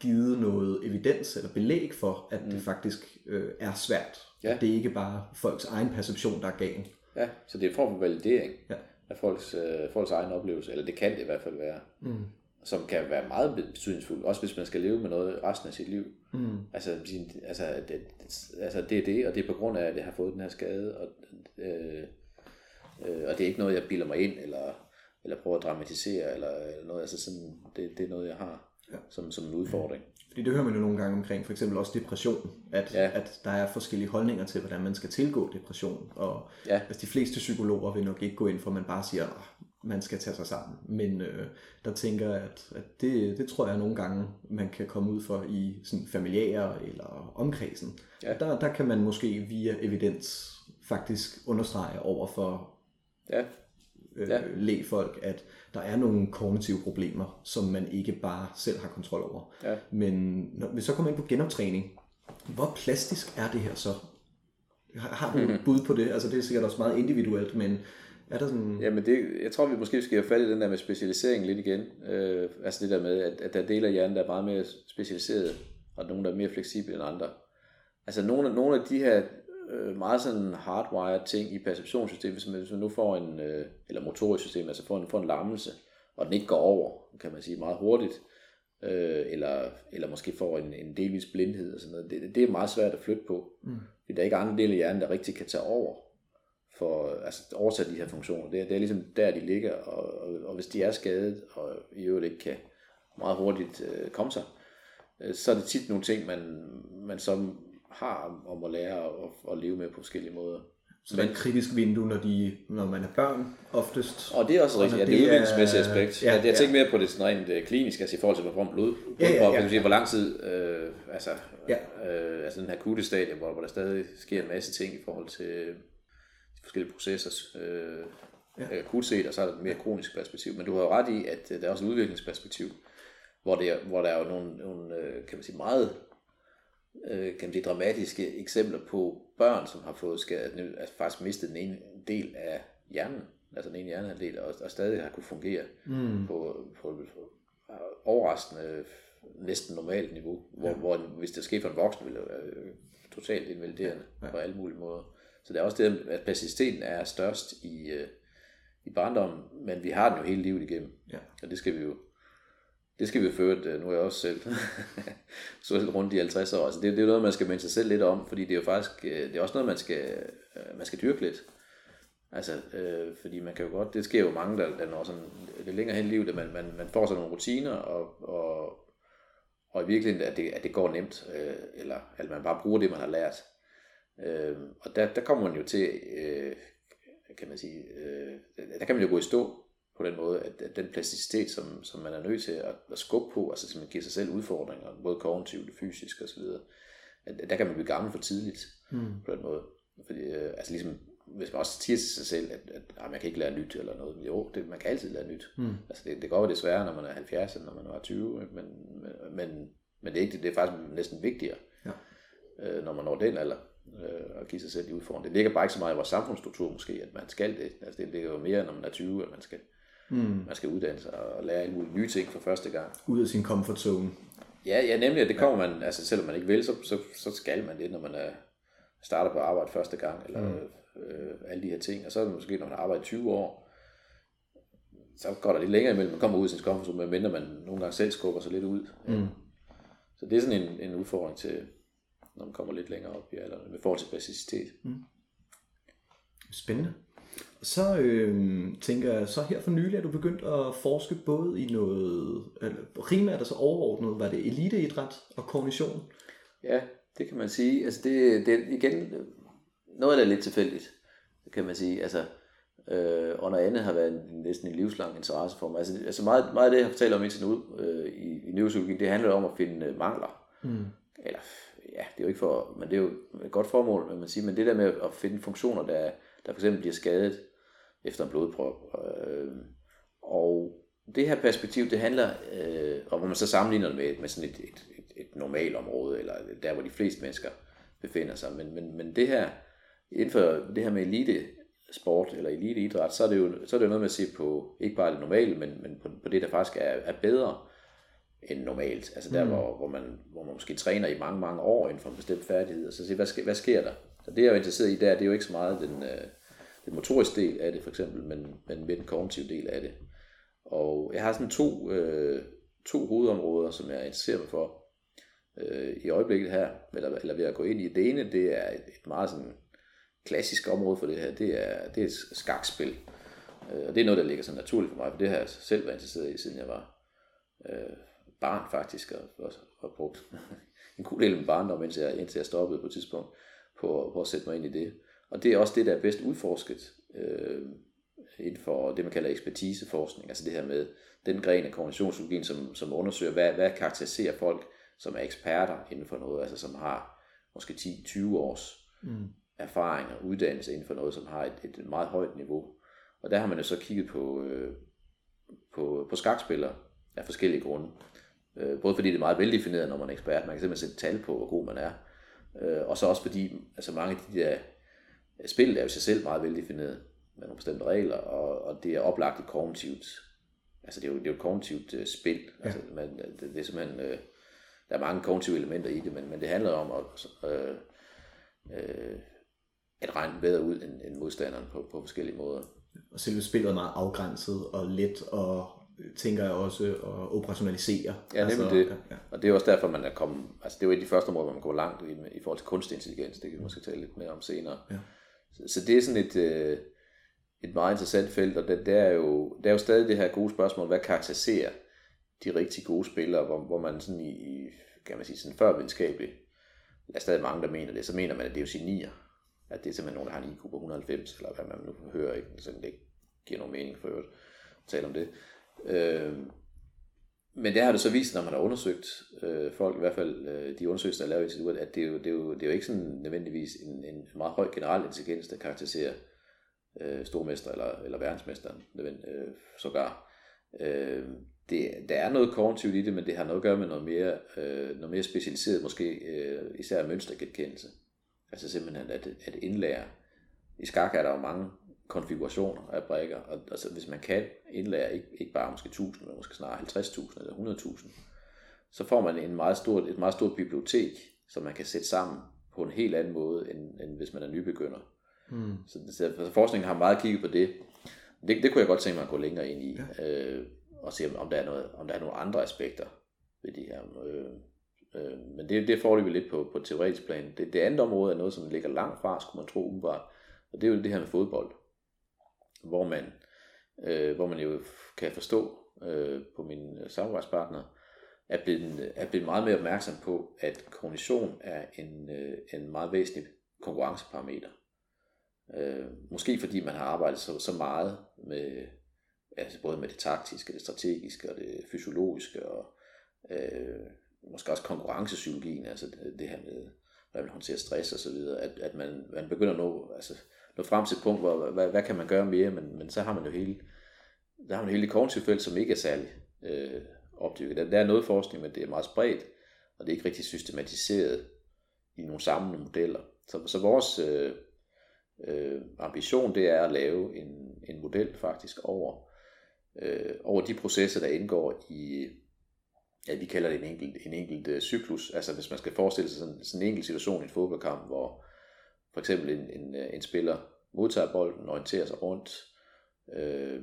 givet noget evidens eller belæg for, at mm. det faktisk øh, er svært. Ja. At det er ikke bare folks egen perception, der er gal. Ja, så det er en form for validering ja. af folks, øh, folks egen oplevelse, eller det kan det i hvert fald være. Mm som kan være meget betydningsfuld, også hvis man skal leve med noget resten af sit liv. Mm. Altså, altså, det, altså det er det, og det er på grund af, at jeg har fået den her skade, og, øh, øh, og det er ikke noget, jeg bilder mig ind, eller, eller prøver at dramatisere, eller, eller noget, altså sådan, det, det er noget, jeg har ja. som, som en udfordring. Fordi det hører man jo nogle gange omkring, for eksempel også depression, at, ja. at der er forskellige holdninger til, hvordan man skal tilgå depression. Og ja. altså, de fleste psykologer vil nok ikke gå ind for, at man bare siger, man skal tage sig sammen. Men øh, der tænker jeg, at, at det, det tror jeg nogle gange, man kan komme ud for i sådan familiære eller omkredsen. Ja. Der, der kan man måske via evidens faktisk understrege over for ja. Øh, ja. lægfolk, at der er nogle kognitive problemer, som man ikke bare selv har kontrol over. Ja. Men når vi så kommer ind på genoptræning, hvor plastisk er det her så? Har, har du et bud på det? Altså det er sikkert også meget individuelt, men er der sådan... Jamen det, jeg tror, vi måske skal have fat i den der med specialisering lidt igen. Øh, altså det der med, at, at der er dele af hjernen, der er meget mere specialiseret, og nogle, der er mere fleksible end andre. Altså nogle, nogle af de her øh, meget sådan hardwired ting i perceptionssystemet, hvis man, hvis man nu får en, øh, eller motorisk system, altså får en, får en lammelse, og den ikke går over, kan man sige, meget hurtigt, øh, eller, eller måske får en, en delvis blindhed og sådan noget, det, det er meget svært at flytte på. Mm. Fordi der er ikke andre dele af hjernen, der rigtig kan tage over for altså, overtage de her funktioner. Det er, det er ligesom der, de ligger, og, og, og hvis de er skadet, og i øvrigt ikke kan meget hurtigt øh, komme sig, øh, så er det tit nogle ting, man, man så har om at lære at, at leve med på forskellige måder. Så det er et kritisk vindue, når, de, når man er børn oftest. Og det er også rigtigt, ja, det er udviklingsmæssigt aspekt. Ja, jeg, jeg tænker mere på det sådan rent øh, klinisk, altså i forhold til, hvor blod, ja, ja, ja. Sige, hvor lang tid, øh, altså, ja. øh, altså den her akutte stadie, hvor, hvor der stadig sker en masse ting i forhold til forskellige processer øh, ja. akut set, og så er der et mere kronisk perspektiv. Men du har jo ret i, at øh, der er også et udviklingsperspektiv, hvor, det er, hvor der er jo nogle, nogle øh, kan man sige, meget øh, kan man sige, dramatiske eksempler på børn, som har fået skadet, altså faktisk mistet den ene del af hjernen, altså den ene hjernehalvdel, og, og stadig har kunne fungere mm. på, på, på overraskende næsten normalt niveau, hvor, ja. hvor hvis det sker for en voksen, ville det være totalt invaliderende ja. Ja. på alle mulige måder. Så det er også det, at plasticiteten er størst i, øh, i barndommen, men vi har den jo hele livet igennem. Ja. Og det skal vi jo det skal vi jo føre, øh, nu er jeg også selv så rundt i 50 år. Altså det, det er jo noget, man skal minde sig selv lidt om, fordi det er jo faktisk, øh, det er også noget, man skal, øh, man skal dyrke lidt. Altså, øh, fordi man kan jo godt, det sker jo mange, der, der når sådan, det længere hen i livet, at man, man, man får sådan nogle rutiner, og, og, og i virkeligheden, at det, at det går nemt, øh, eller at man bare bruger det, man har lært. Øh, og der, der kommer man jo til, øh, kan man sige, øh, der kan man jo gå i stå på den måde, at, at den plasticitet, som, som man er nødt til at, at skubbe på, altså som man giver sig selv udfordringer, både kognitivt, fysisk osv., at, der kan man blive gammel for tidligt mm. på den måde. Fordi, øh, altså ligesom, hvis man også siger til sig selv, at, at at man kan ikke lære nyt eller noget, jo, det, man kan altid lære nyt. Mm. Altså det, det går jo desværre, når man er 70, end når man er 20, men, men, men det er, ikke, det er faktisk næsten vigtigere, ja. øh, når man når den alder øh, og give sig selv de udfordringer. Det ligger bare ikke så meget i vores samfundsstruktur måske, at man skal det. Altså det ligger jo mere, når man er 20, at man skal, mm. man skal uddanne sig og lære alle mulige nye ting for første gang. Ud af sin comfort zone. Ja, ja nemlig, at det kommer man, altså selvom man ikke vil, så, så, så skal man det, når man er, starter på arbejde første gang, eller mm. øh, alle de her ting, og så er det måske, når man har arbejdet 20 år, så går der lidt længere imellem, man kommer ud i sin comfort zone, medmindre man nogle gange selv skubber sig lidt ud. Mm. Så det er sådan en, en udfordring til, når man kommer lidt længere op i alderen, med forhold til plasticitet. Spændende. Så øh, tænker jeg, så her for nylig er du begyndt at forske både i noget, eller primært altså overordnet, var det eliteidræt og kognition? Ja, det kan man sige. Altså det, det igen, noget af det er lidt tilfældigt, kan man sige. Altså, øh, og noget andet har været en, næsten en livslang interesse for mig. Altså, altså meget, meget af det, jeg har fortalt om indtil nu øh, i, i neuropsykologien, det handler om at finde mangler. Mm. Eller, ja, det er jo ikke for, men det er jo et godt formål, vil man sige, men det der med at finde funktioner, der, der for eksempel bliver skadet efter en blodprop, øh, og det her perspektiv, det handler, øh, og hvor man så sammenligner det med, med sådan et, et, et, et normalt område, eller der, hvor de fleste mennesker befinder sig, men, men, men det her, inden for det her med elite sport eller eliteidræt, så er det jo, så er det jo noget med at se på, ikke bare det normale, men, men på, på det, der faktisk er, er bedre end normalt. Altså der, mm. hvor, hvor, man, hvor man måske træner i mange, mange år inden for en bestemt færdighed, og så se, hvad, sker, hvad sker der? Så det, jeg er interesseret i, der, det er jo ikke så meget den, øh, den motoriske del af det, for eksempel, men, men med den kognitive del af det. Og jeg har sådan to, øh, to hovedområder, som jeg interesserer mig for øh, i øjeblikket her, eller, eller ved at gå ind i. Det ene, det er et, et meget sådan klassisk område for det her, det er, det er skakspil. Øh, og det er noget, der ligger så naturligt for mig, for det har jeg selv været interesseret i, siden jeg var øh, barn faktisk, og, og, og brugt en god del af min barndom, indtil jeg, indtil jeg stoppede på et tidspunkt, på, på at sætte mig ind i det. Og det er også det, der er bedst udforsket øh, inden for det, man kalder ekspertiseforskning, altså det her med den gren af kognitionspsykologien, som, som undersøger, hvad, hvad karakteriserer folk, som er eksperter inden for noget, altså som har måske 10-20 års mm. erfaring og uddannelse inden for noget, som har et, et meget højt niveau. Og der har man jo så kigget på, øh, på, på skakspillere af forskellige grunde. Øh, både fordi det er meget veldefineret, når man er ekspert. Man kan simpelthen sætte tal på, hvor god man er. Øh, og så også fordi altså mange af de der spil er jo sig selv meget veldefineret med nogle bestemte regler, og, og det er oplagt et kognitivt, altså det er jo, det er jo et kognitivt uh, spil, ja. altså man, det, det er simpelthen, uh, der er mange kognitive elementer i det, men, men det handler om at, uh, uh, at regne bedre ud end, end modstanderen på, på forskellige måder. Og selve spillet er meget afgrænset og let, og tænker jeg også at operationalisere. Ja, nemlig altså, det. Ja, ja. Og det er også derfor, man er kommet, altså det er jo et af de første områder, hvor man går langt i, i forhold til kunstig intelligens, det kan vi måske tale lidt mere om senere. Ja. Så, så det er sådan et, øh, et meget interessant felt, og det, det, er jo, det er jo stadig det her gode spørgsmål, hvad karakteriserer de rigtig gode spillere, hvor, hvor man sådan i, i kan man sige, sådan førvidenskabeligt, der er stadig mange, der mener det, så mener man, at det er jo genier, at det er simpelthen nogen, der har en IQ på 190, eller hvad man nu hører, ikke? så det ikke giver nogen mening for at tale om det. Øh, men det har det så vist, når man har undersøgt øh, folk, i hvert fald øh, de undersøgelser, der er lavet i instituttet, at det er, jo, det, er jo, det er jo ikke sådan nødvendigvis en, en meget høj generel intelligens, der karakteriserer øh, stormester eller, eller verdensmesteren, øh, sågar. Øh, det, der er noget kognitivt i det, men det har noget at gøre med noget mere, øh, noget mere specialiseret, måske øh, især mønstergenkendelse. Altså simpelthen at, at indlære. I skak er der jo mange konfigurationer af brækker, og altså, hvis man kan indlære ikke, ikke bare måske 1000, men måske snarere 50.000 eller 100.000, så får man en meget stort, et meget stort bibliotek, som man kan sætte sammen på en helt anden måde, end, end hvis man er nybegynder. Mm. Så, så altså, forskningen har meget kigget på det. det. Det kunne jeg godt tænke mig at gå længere ind i, ja. øh, og se om der, er noget, om der er nogle andre aspekter ved de her. Øh, øh, men det, det får vi lidt på, på teoretisk plan. Det, det andet område er noget, som ligger langt fra, skulle man tro umiddelbart, og det er jo det her med fodbold hvor man, øh, hvor man jo kan forstå øh, på min øh, samarbejdspartner, er blevet, er blevet meget mere opmærksom på, at kognition er en, øh, en meget væsentlig konkurrenceparameter. Øh, måske fordi man har arbejdet så, så meget med altså både med det taktiske, det strategiske og det fysiologiske og øh, måske også konkurrencepsykologien, altså det, det her med, hvordan man håndterer stress og så videre, at, at man, man begynder at nå, altså nå frem til et punkt, hvor hvad, hvad kan man gøre mere, men, men så har man jo hele, der har man hele det kognitive felt, som ikke er særlig øh, opdyrket. Der, der er noget forskning, men det er meget spredt, og det er ikke rigtig systematiseret i nogle samlede modeller. Så, så vores øh, øh, ambition, det er at lave en, en model faktisk over, øh, over de processer, der indgår i, ja, vi kalder det en enkelt, en enkelt øh, cyklus. Altså hvis man skal forestille sig sådan, sådan en enkelt situation i en fodboldkamp, hvor for eksempel en, en, øh, en spiller modtager bolden, orienterer sig rundt, øh,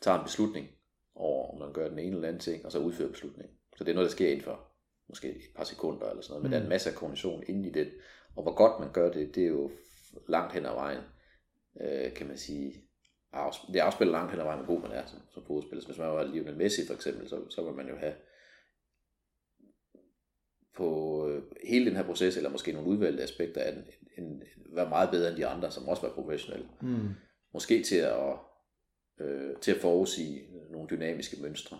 tager en beslutning over, om man gør den ene eller anden ting, og så udfører beslutningen. Så det er noget, der sker inden for måske et par sekunder eller sådan noget, men mm. der er en masse af koordination inde i det. Og hvor godt man gør det, det er jo langt hen ad vejen, øh, kan man sige, det afspiller langt hen ad vejen, hvor god man er som, som fodspiller. Hvis man var Lionel Messi for eksempel, så, så vil man jo have på øh, hele den her proces, eller måske nogle udvalgte aspekter af den, en, en, være meget bedre end de andre, som også var professionelle. Mm. Måske til at, øh, til at forudsige nogle dynamiske mønstre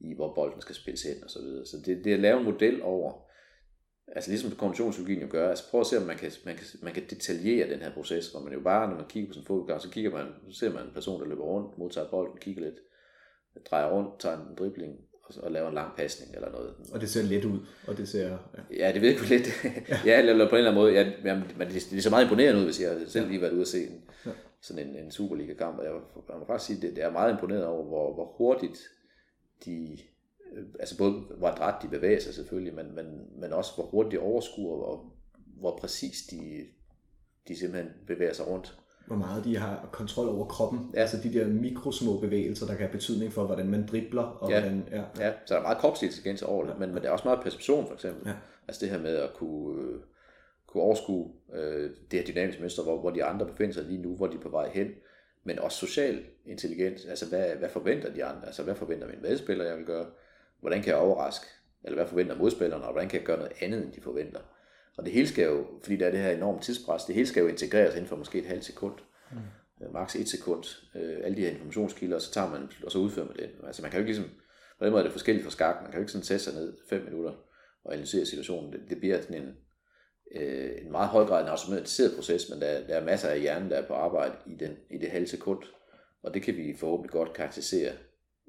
i, hvor bolden skal spilles hen og så videre. Så det, det er at lave en model over, altså ligesom kognitionspsykologien jo gør, altså prøv at se, om man kan, man, kan, man kan detaljere den her proces, hvor man jo bare, når man kigger på sådan en fodbold, så kigger man, så ser man en person, der løber rundt, modtager bolden, kigger lidt, drejer rundt, tager en dribling, og, og laver en lang pasning eller noget. Og det ser let ud, og det ser... Ja, ja det ved jeg ikke lidt. ja, ja eller på en eller anden måde, ja, men det, det ser meget imponerende ud, hvis jeg selv lige været ude og se en, ja. sådan en, en Superliga-kamp, og jeg, jeg må faktisk sige, det, det er meget imponeret over, hvor, hvor hurtigt de Øh, altså både hvor adræt de bevæger sig selvfølgelig, men, men, men også hvor hurtigt de overskuer, og hvor præcis de, de simpelthen bevæger sig rundt. Hvor meget de har kontrol over kroppen, ja. altså de der mikrosmå bevægelser, der kan have betydning for, hvordan man dribler. Og ja. Hvordan, ja. ja, så der er meget kropslig intelligens over det, ja. men, men der er også meget perception for eksempel. Ja. Altså det her med at kunne, øh, kunne overskue øh, det her dynamiske mønster, hvor, hvor de andre befinder sig lige nu, hvor de er på vej hen, men også social intelligens, altså hvad, hvad forventer de andre, altså hvad forventer min medspiller, jeg vil gøre, hvordan kan jeg overraske, eller hvad forventer modspillerne, og hvordan kan jeg gøre noget andet, end de forventer. Og det hele skal jo, fordi der er det her enorme tidspres, det hele skal jo integreres inden for måske et halvt sekund, mm. Øh, maks et sekund, øh, alle de her informationskilder, og så tager man, og så udfører man det. Altså man kan jo ikke ligesom, på den måde er det forskelligt fra skak, man kan jo ikke sådan sætte sig ned fem minutter og analysere situationen. Det, det bliver sådan en, øh, en meget høj grad en automatiseret proces, men der, der er masser af hjernen, der er på arbejde i, den, i det halve sekund, og det kan vi forhåbentlig godt karakterisere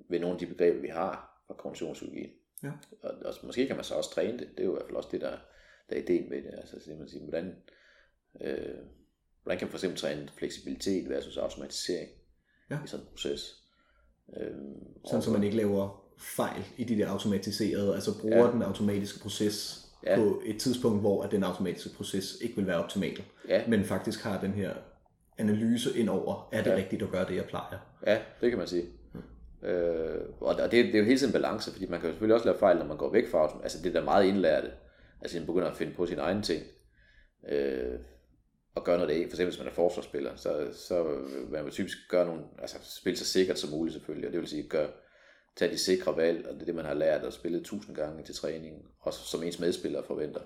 ved nogle af de begreber, vi har, fra kognitionspsykologien. Ja. Og, og, måske kan man så også træne det. Det er jo i hvert fald også det, der, der er ideen med det. Altså, så man sige, hvordan, øh, hvordan kan man for eksempel træne fleksibilitet versus automatisering ja. i sådan en proces. Øh, sådan, så man ikke laver fejl i de der automatiserede, altså bruger ja. den automatiske proces ja. på et tidspunkt, hvor at den automatiske proces ikke vil være optimal, ja. men faktisk har den her analyse ind over, er det ja. rigtigt at gøre det, jeg plejer? Ja, det kan man sige. Øh, og det, det er jo hele tiden en balance, fordi man kan jo selvfølgelig også lave fejl, når man går væk fra det. Altså det der meget indlærte. Altså man begynder at finde på sine egne ting. Øh, og gøre noget af. For eksempel hvis man er forsvarsspiller, så, så vil man typisk gøre nogle, altså spille så sikkert som muligt selvfølgelig. Og det vil sige, gøre, tage de sikre valg, og det er det, man har lært at spille tusind gange til træning, og som ens medspillere forventer.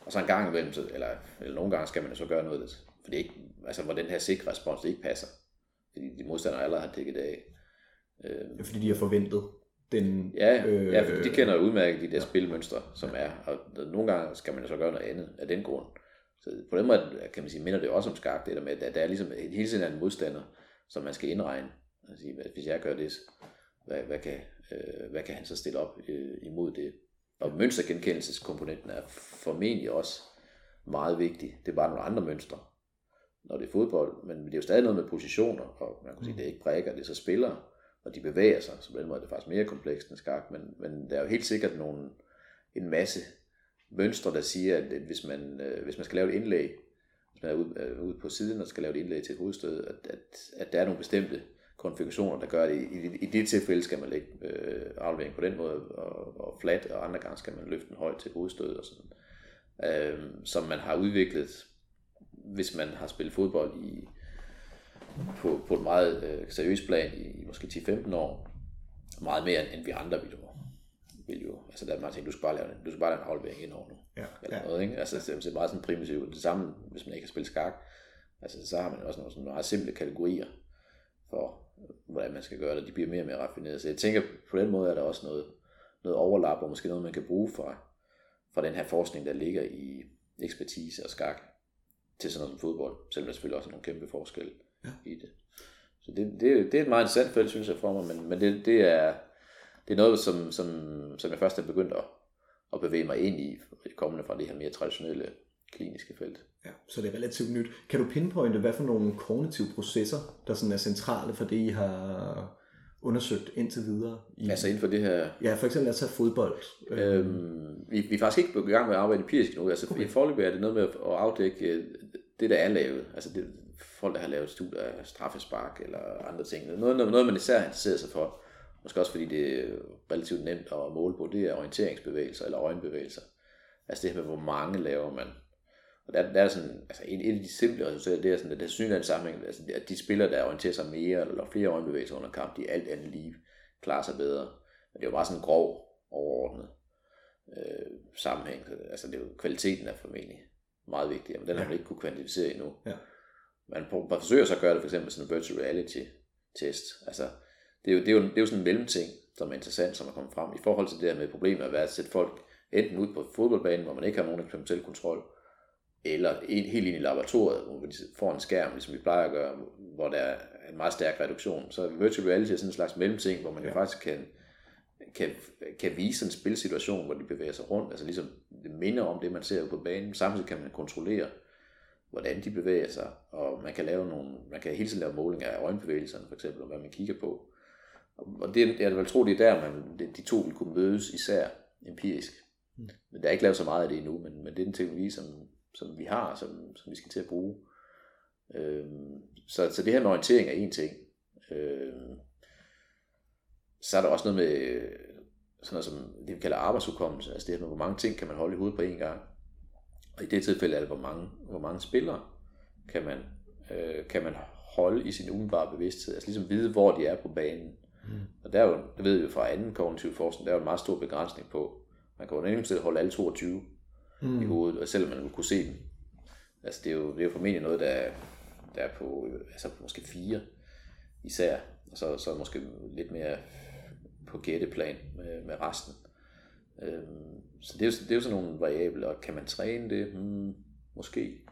Og så en gang imellem, eller, eller nogle gange skal man så gøre noget, for det ikke, altså hvor den her sikre respons, det ikke passer. Fordi de modstandere allerede har dækket af. Øh, fordi de har forventet den... Ja, øh, ja for de kender udmærket de der ja. spilmønstre, som ja. er, og nogle gange skal man jo så gøre noget andet af den grund. Så på den måde kan man sige, minder det også om skak, det der med, at der er ligesom hele tiden en modstander, som man skal indregne. Altså, hvis jeg gør det, hvad, hvad, kan, øh, hvad kan han så stille op øh, imod det? Og mønstergenkendelseskomponenten er formentlig også meget vigtig. Det er bare nogle andre mønstre, når det er fodbold, men det er jo stadig noget med positioner, og man kan sige, det er ikke brækker, det er så spillere, og de bevæger sig, så på den måde er det faktisk mere komplekst end skak, men, men der er jo helt sikkert nogle, en masse mønstre, der siger, at, hvis, man, øh, hvis man skal lave et indlæg, hvis man er ude, øh, ude på siden og skal lave et indlæg til et hovedstød, at, at, at der er nogle bestemte konfigurationer, der gør det. I, i, i det tilfælde skal man lægge øh, afleveringen på den måde, og, og flat, og andre gange skal man løfte den højt til hovedstød og sådan. Øh, som man har udviklet, hvis man har spillet fodbold i, på, på et meget øh, seriøst plan i måske 10-15 år. Meget mere end vi andre ville jo. Vil jo. Altså der er meget ting, du skal bare lave, du skal bare lave en aflevering ind over nu. Ja. Eller ja. noget, ikke? Altså det er meget sådan primitivt. Det samme, hvis man ikke har spillet skak. Altså så har man også nogle sådan meget simple kategorier for, hvordan man skal gøre det. De bliver mere og mere raffineret. Så jeg tænker, på den måde er der også noget, noget overlap, og måske noget, man kan bruge fra, fra den her forskning, der ligger i ekspertise og skak, til sådan noget som fodbold, selvom der selvfølgelig også er nogle kæmpe forskelle ja. i det. Så det, det, det er et meget interessant felt, synes jeg, for mig, men, men det, det, er, det er noget, som, som, som jeg først er begyndt at, at bevæge mig ind i, kommende fra det her mere traditionelle kliniske felt. Ja, så det er relativt nyt. Kan du pinpointe, hvad for nogle kognitive processer, der sådan er centrale for det, I har undersøgt indtil videre? I, altså inden for det her... Ja, for eksempel at tage fodbold. Øhm, vi, vi er faktisk ikke i gang med at arbejde empirisk nu. Altså okay. i forløbet er det noget med at afdække det, der er lavet. Altså det, folk, der har lavet studier af straffespark eller andre ting. Noget, noget man især interesserer sig for, måske også fordi det er relativt nemt at måle på, det er orienteringsbevægelser eller øjenbevægelser. Altså det her med, hvor mange laver man. Og der, der er sådan, altså et, et af de simple resultater, det er sådan, at det er synligheden sammenhæng, altså at de spillere, der orienterer sig mere eller flere øjenbevægelser under kamp, de alt andet lige klarer sig bedre. Men det er jo bare sådan en grov overordnet øh, sammenhæng. Altså det er jo, kvaliteten er formentlig meget vigtig, men den har man ikke kunne kvantificere endnu. Ja. Man, man forsøger så at gøre det for eksempel sådan en virtual reality test. Altså, det er, jo, det, er jo, det er jo sådan en mellemting, som er interessant, som er kommet frem i forhold til det der med problemet at være at sætte folk enten ud på fodboldbanen, hvor man ikke har nogen eksperimentel kontrol, eller en, helt ind i laboratoriet, hvor de får en skærm, ligesom vi plejer at gøre, hvor der er en meget stærk reduktion. Så virtual reality er sådan en slags mellemting, hvor man ja. jo faktisk kan, kan, kan vise en spilsituation, hvor de bevæger sig rundt, altså ligesom det minder om det, man ser på banen. Samtidig kan man kontrollere, hvordan de bevæger sig, og man kan lave nogle, man kan hele tiden lave målinger af øjenbevægelserne, for eksempel, og hvad man kigger på. Og det, jeg vil tro, det er der, man, de to vil kunne mødes især empirisk. Mm. Men der er ikke lavet så meget af det endnu, men, men det er en teknologi, som, som vi har, som, som vi skal til at bruge. Øhm, så, så det her med orientering er en ting. Øhm, så er der også noget med sådan noget som det vi kalder arbejdsudkommelse, altså det her med, hvor mange ting kan man holde i hovedet på én gang. Og i det tilfælde er det, hvor mange, hvor mange spillere kan man, øh, kan man holde i sin umiddelbare bevidsthed, altså ligesom vide, hvor de er på banen. Mm. Og der er jo, det ved vi jo fra anden kognitiv forskning, der er jo en meget stor begrænsning på. Man kan jo nemt holde alle 22 mm. i hovedet, og selvom man vil kunne se dem. Altså det er jo, det er jo formentlig noget, der er, der er på altså måske fire især, og så, så måske lidt mere på gætteplan med, med resten. Øh, så det er, jo, det er jo sådan nogle variabler, og kan man træne det? Hmm, måske.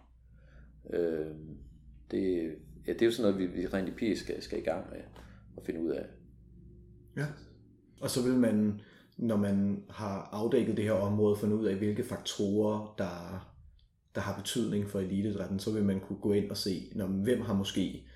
Øh, det, ja, det er jo sådan noget, vi, vi rent empirisk skal, skal i gang med at finde ud af. Ja, og så vil man, når man har afdækket det her område, finde ud af, hvilke faktorer, der, der har betydning for elitedrætten, så vil man kunne gå ind og se, når, hvem har måske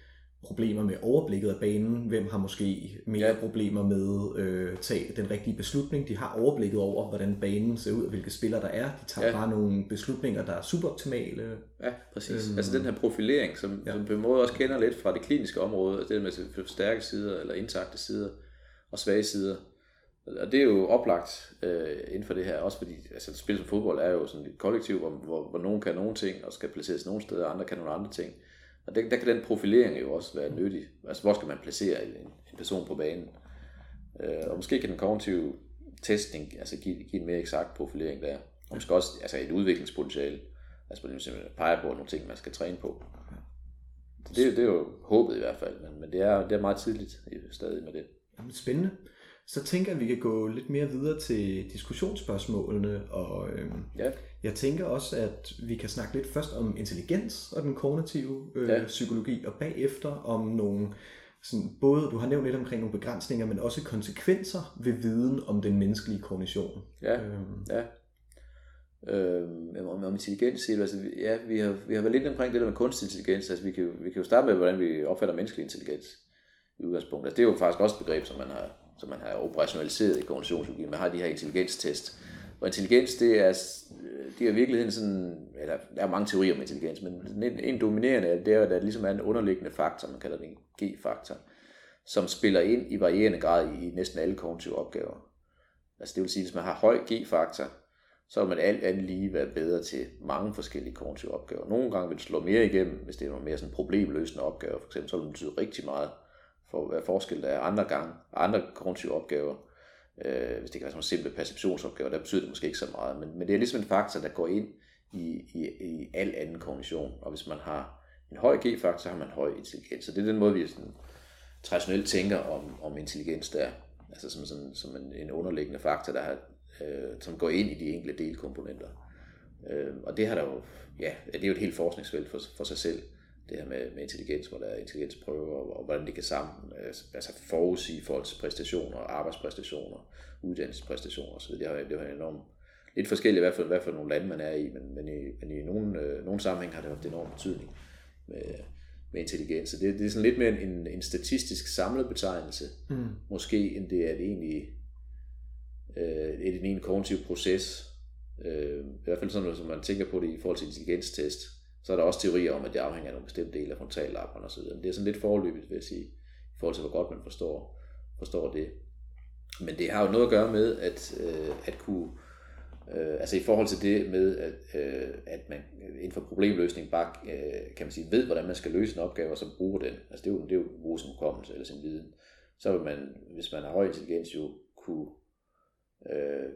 problemer med overblikket af banen, hvem har måske mere ja. problemer med øh, tage den rigtige beslutning. De har overblikket over, hvordan banen ser ud, og hvilke spillere der er. De tager ja. bare nogle beslutninger, der er suboptimale. Ja, præcis. Øhm, altså den her profilering, som, ja. som på en måde også kender lidt fra det kliniske område, altså det med stærke sider eller intakte sider og svage sider. Og det er jo oplagt øh, inden for det her, også fordi altså, spil som fodbold er jo sådan et kollektiv, hvor, hvor, hvor nogen kan nogle ting, og skal placeres nogle steder, og andre kan nogle andre ting. Og der, der kan den profilering jo også være nyttig. Altså, hvor skal man placere en, en person på banen? Øh, og måske kan den kognitive testing altså give, give en mere eksakt profilering der. Og måske også altså et udviklingspotentiale. Altså, man simpelthen peger på nogle ting, man skal træne på. Det, det er jo håbet i hvert fald, men, men det, er, det er meget tidligt stadig med det. Jamen, spændende. Så tænker jeg, at vi kan gå lidt mere videre til diskussionsspørgsmålene, og øhm, ja. jeg tænker også, at vi kan snakke lidt først om intelligens og den kognitive øh, ja. psykologi, og bagefter om nogle, sådan, både du har nævnt lidt omkring nogle begrænsninger, men også konsekvenser ved viden om den menneskelige kognition. Ja, øhm. ja. Øh, om, om intelligens siger du, altså, ja, vi har, vi har været lidt omkring det der med kunstig intelligens, altså vi kan, vi kan jo starte med, hvordan vi opfatter menneskelig intelligens i udgangspunktet. Altså, det er jo faktisk også et begreb, som man har som man har operationaliseret i kognitionspsykologien, Man har de her intelligenstest. Og intelligens, det er, det er i virkeligheden sådan, eller der er mange teorier om intelligens, men en, en dominerende det er, at der ligesom er en underliggende faktor, man kalder det en G-faktor, som spiller ind i varierende grad i, i næsten alle kognitive opgaver. Altså det vil sige, at hvis man har høj G-faktor, så vil man alt andet lige være bedre til mange forskellige kognitive opgaver. Nogle gange vil det slå mere igennem, hvis det er nogle mere sådan problemløsende opgaver, for eksempel, så vil det betyde rigtig meget for hvad forskel der er andre gange, andre kognitive opgaver. Øh, hvis det kan være sådan simple perceptionsopgaver, der betyder det måske ikke så meget, men, men det er ligesom en faktor, der går ind i, i, i al anden kognition, og hvis man har en høj G-faktor, så har man høj intelligens, så det er den måde, vi sådan, traditionelt tænker om, om intelligens der, altså som, sådan, som en, en underliggende faktor, der har, øh, som går ind i de enkelte delkomponenter. Øh, og det har der jo, ja, det er jo et helt forskningsfelt for, for sig selv det her med, med intelligens, hvor der er intelligensprøver, og, og hvordan det kan sammen, altså forudsige folks præstationer, arbejdspræstationer, uddannelsespræstationer osv. Det har, det har enormt lidt forskelligt, i hvert fald, hvad for nogle lande man er i, men, men i, men i nogle, øh, nogle sammenhæng har det haft enorm betydning med, med intelligens. Så det, det er sådan lidt mere en, en statistisk samlet betegnelse, mm. måske, end det er det egentlig øh, et, en kognitiv proces. Øh, I hvert fald sådan noget, som man tænker på det i forhold til intelligenstest så er der også teorier om, at det afhænger af nogle bestemte dele af frontallapperne osv. Men det er sådan lidt forløbigt, vil jeg sige, i forhold til, hvor godt man forstår, forstår det. Men det har jo noget at gøre med, at, øh, at kunne, øh, altså i forhold til det med, at, øh, at man inden for problemløsning bare, øh, kan man sige, ved, hvordan man skal løse en opgave, og så bruger den. Altså det er jo, det er jo at bruge sin hukommelse eller sin viden. Så vil man, hvis man har høj intelligens, jo kunne, øh,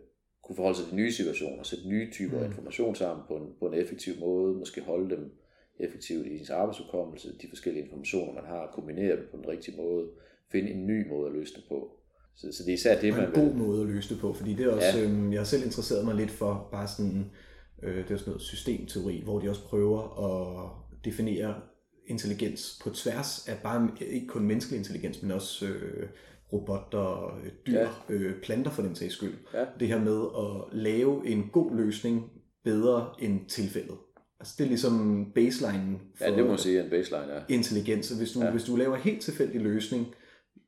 kunne forholde sig til nye situationer, sætte nye typer mm. information sammen på en, på en effektiv måde, måske holde dem effektivt i ens arbejdsudkommelse, de forskellige informationer, man har, kombinere dem på den rigtige måde, finde en ny måde at løse det på. Så, så det er især det, man en god måde at løse det på, fordi det er også, ja. øhm, jeg har selv interesseret mig lidt for bare sådan, øh, det er sådan noget systemteori, hvor de også prøver at definere intelligens på tværs af bare ikke kun menneskelig intelligens, men også øh, robotter, dyr, ja. øh, planter for den sags skyld. Ja. Det her med at lave en god løsning bedre end tilfældet. Altså det er ligesom baseline for ja, det må sige en baseline, ja. intelligens. Hvis du, ja. hvis du laver en helt tilfældig løsning,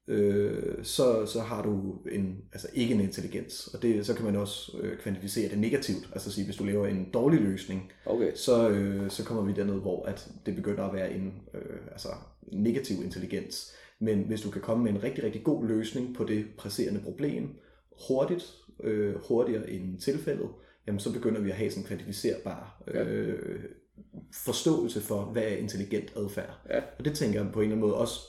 øh, så, så har du en, altså ikke en intelligens. Og det, så kan man også øh, kvantificere det negativt. Altså sige, hvis du laver en dårlig løsning, okay. så, øh, så kommer vi derned, hvor at det begynder at være en øh, altså, negativ intelligens. Men hvis du kan komme med en rigtig, rigtig god løsning på det presserende problem, hurtigt, øh, hurtigere end tilfældet, jamen så begynder vi at have sådan en kvantificerbar øh, forståelse for, hvad er intelligent adfærd. Ja. Og det tænker jeg på en eller anden måde også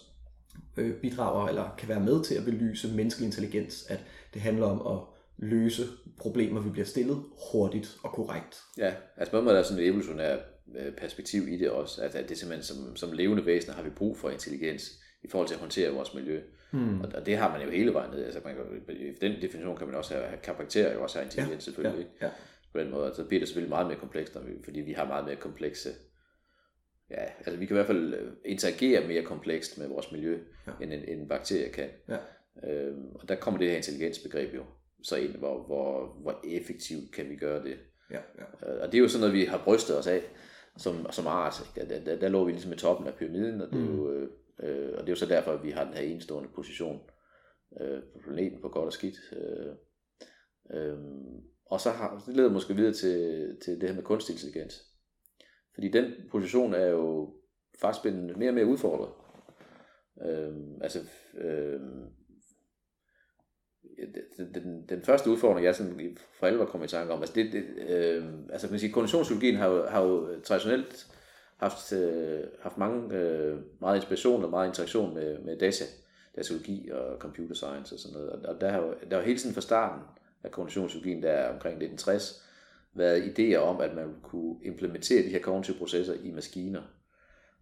øh, bidrager eller kan være med til at belyse menneskelig intelligens, at det handler om at løse problemer, vi bliver stillet hurtigt og korrekt. Ja, altså på en måde er der sådan et evolutionært øh, perspektiv i det også, at, det simpelthen som, som levende væsener har vi brug for intelligens i forhold til at håndtere vores miljø. Hmm. Og, og det har man jo hele vejen ned. Altså man kan, i den definition kan man også have, karakter jo også have intelligens ja, selvfølgelig. Ikke? Ja, ja. På den måde, så bliver det selvfølgelig meget mere komplekst, fordi vi har meget mere komplekse ja, altså vi kan i hvert fald øh, interagere mere komplekst med vores miljø, ja. end en, en bakterie kan. Ja. Øhm, og der kommer det her intelligensbegreb jo så ind, hvor, hvor, hvor effektivt kan vi gøre det. Ja, ja. Øh, og det er jo sådan noget, vi har brystet os af som, som art. Der, der, der, der lå vi ligesom i toppen af pyramiden, og det, er jo, mm øh, og det er jo så derfor, at vi har den her enestående position øh, på planeten på godt og skidt. Øh, øh, og så har, det leder måske videre til, til det her med kunstig intelligens. Fordi den position er jo faktisk blevet mere og mere udfordret. Øh, altså, øh, den, den, den første udfordring, jeg sådan for alvor kom i tanke om, altså, det, det, øh, altså man sige, kognitionspsykologien har jo, har jo traditionelt haft, øh, haft mange, øh, meget inspiration og meget interaktion med, med data, datalogi og computer science og sådan noget. Og der har jo, der har jo hele tiden fra starten af kognitionspsykologien, der er omkring 1960, været idéer om, at man kunne implementere de her kognitive processer i maskiner.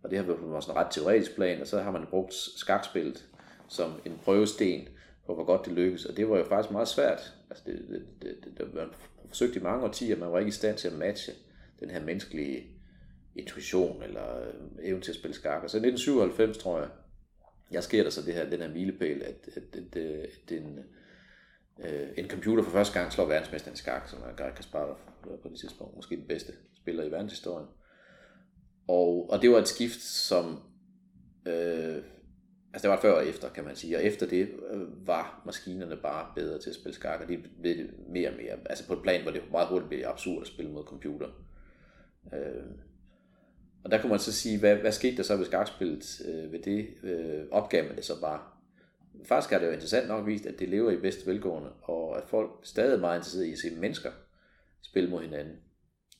Og det har været på sådan en ret teoretisk plan, og så har man brugt skakspillet som en prøvesten på, hvor godt det lykkes. Og det var jo faktisk meget svært. Altså det, det, det, det, det var forsøgt i mange årtier, man var ikke i stand til at matche den her menneskelige intuition eller øh, evne til at spille skak. Og så altså i 1997, tror jeg, jeg sker der så det her, den her milepæl, at, at, at, at, at den, øh, en computer for første gang slår verdensmesteren i skak, som er Garry Kasparov på det tidspunkt, måske den bedste spiller i verdenshistorien. Og, og det var et skift, som, øh, altså det var før og efter, kan man sige, og efter det øh, var maskinerne bare bedre til at spille skak, og de blev mere og mere, altså på et plan, hvor det meget hurtigt blev absurd at spille mod computer. Øh, og der kunne man så sige, hvad, hvad skete der så ved skakspillet øh, ved det? Øh, opgav man det så bare? faktisk er det jo interessant nok vist, at det lever i bedst velgående, og at folk stadig er meget interesserede i at se mennesker spille mod hinanden.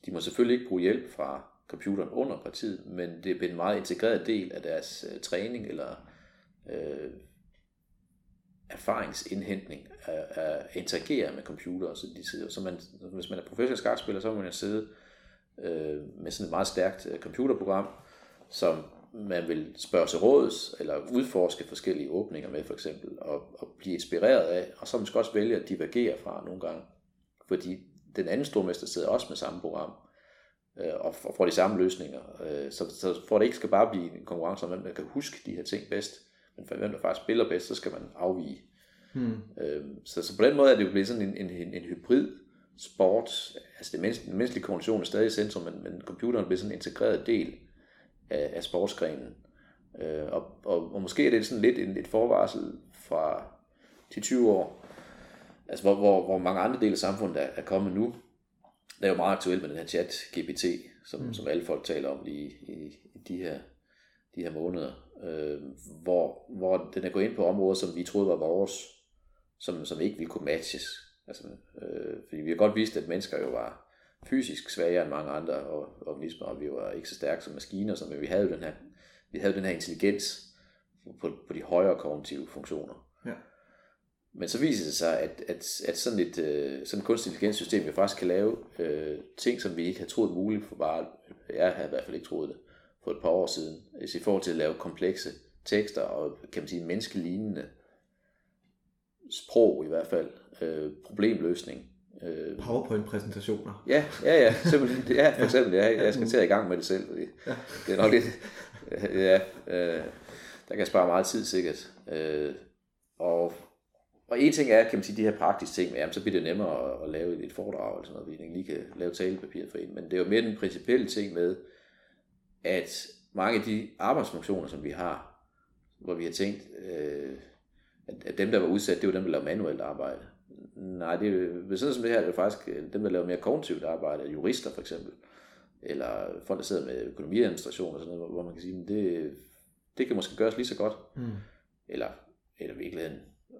De må selvfølgelig ikke bruge hjælp fra computeren under partiet, men det er en meget integreret del af deres øh, træning eller øh, erfaringsindhentning at, at interagere med computer. Så, de sidder, så man, hvis man er professionel skakspiller, så må man sidde uh, med sådan et meget stærkt computerprogram, som man vil spørge til råds, eller udforske forskellige åbninger med for eksempel, og, og blive inspireret af, og så man skal også vælge at divergere fra nogle gange, fordi den anden stormester sidder også med samme program, øh, og får de samme løsninger, øh, så, så for at det ikke skal bare blive en konkurrence om, hvem der kan huske de her ting bedst, men for hvem der faktisk spiller bedst, så skal man afvige. Hmm. Øh, så, så på den måde er det jo blevet sådan en, en, en, en hybrid sport, altså det menneskelige, den menneskelige kommunikation er stadig i centrum, men, men computeren bliver sådan en integreret del af, af sportsgrenen. Øh, og, og, og måske er det sådan lidt et, et forvarsel fra til 20 år, altså hvor, hvor, hvor mange andre dele af samfundet er, er kommet nu. Det er jo meget aktuelt med den her chat GPT, som, mm. som alle folk taler om lige i, i de her de her måneder, øh, hvor, hvor den er gået ind på områder, som vi troede var vores, som, som ikke ville kunne matches. Altså, øh, fordi vi har godt vidst, at mennesker jo var fysisk svagere end mange andre organismer, og vi var ikke så stærke som maskiner, så, men vi havde jo den her, vi havde den her intelligens på, på de højere kognitive funktioner. Ja. Men så viser det sig, at, at, at sådan et øh, sådan et kunstig intelligenssystem jo faktisk kan lave øh, ting, som vi ikke havde troet muligt for bare, jeg havde i hvert fald ikke troet det, for et par år siden, i forhold til at lave komplekse tekster og kan man sige menneskelignende sprog i hvert fald, øh, problemløsning. Øh, PowerPoint-præsentationer. Ja, ja, ja, simpelthen, ja, for eksempel, ja, jeg skal til at i gang med det selv, fordi ja. det er nok lidt, ja, øh, der kan jeg spare meget tid sikkert. Øh, og, og en ting er, kan man sige, de her praktiske ting, jamen, så bliver det nemmere at, at lave et foredrag, eller sådan noget, vi lige kan lave talepapir for en, men det er jo mere den principielle ting med, at mange af de arbejdsfunktioner, som vi har, hvor vi har tænkt, øh, at, at dem, der var udsat, det var dem, der lavede manuelt arbejde. Nej, det er, sådan som det her, det er faktisk øh, dem, der laver mere kognitivt arbejde, jurister for eksempel, eller folk, der sidder med økonomiadministration og sådan noget, hvor man kan sige, det, det kan måske gøres lige så godt, mm. eller, eller virkelig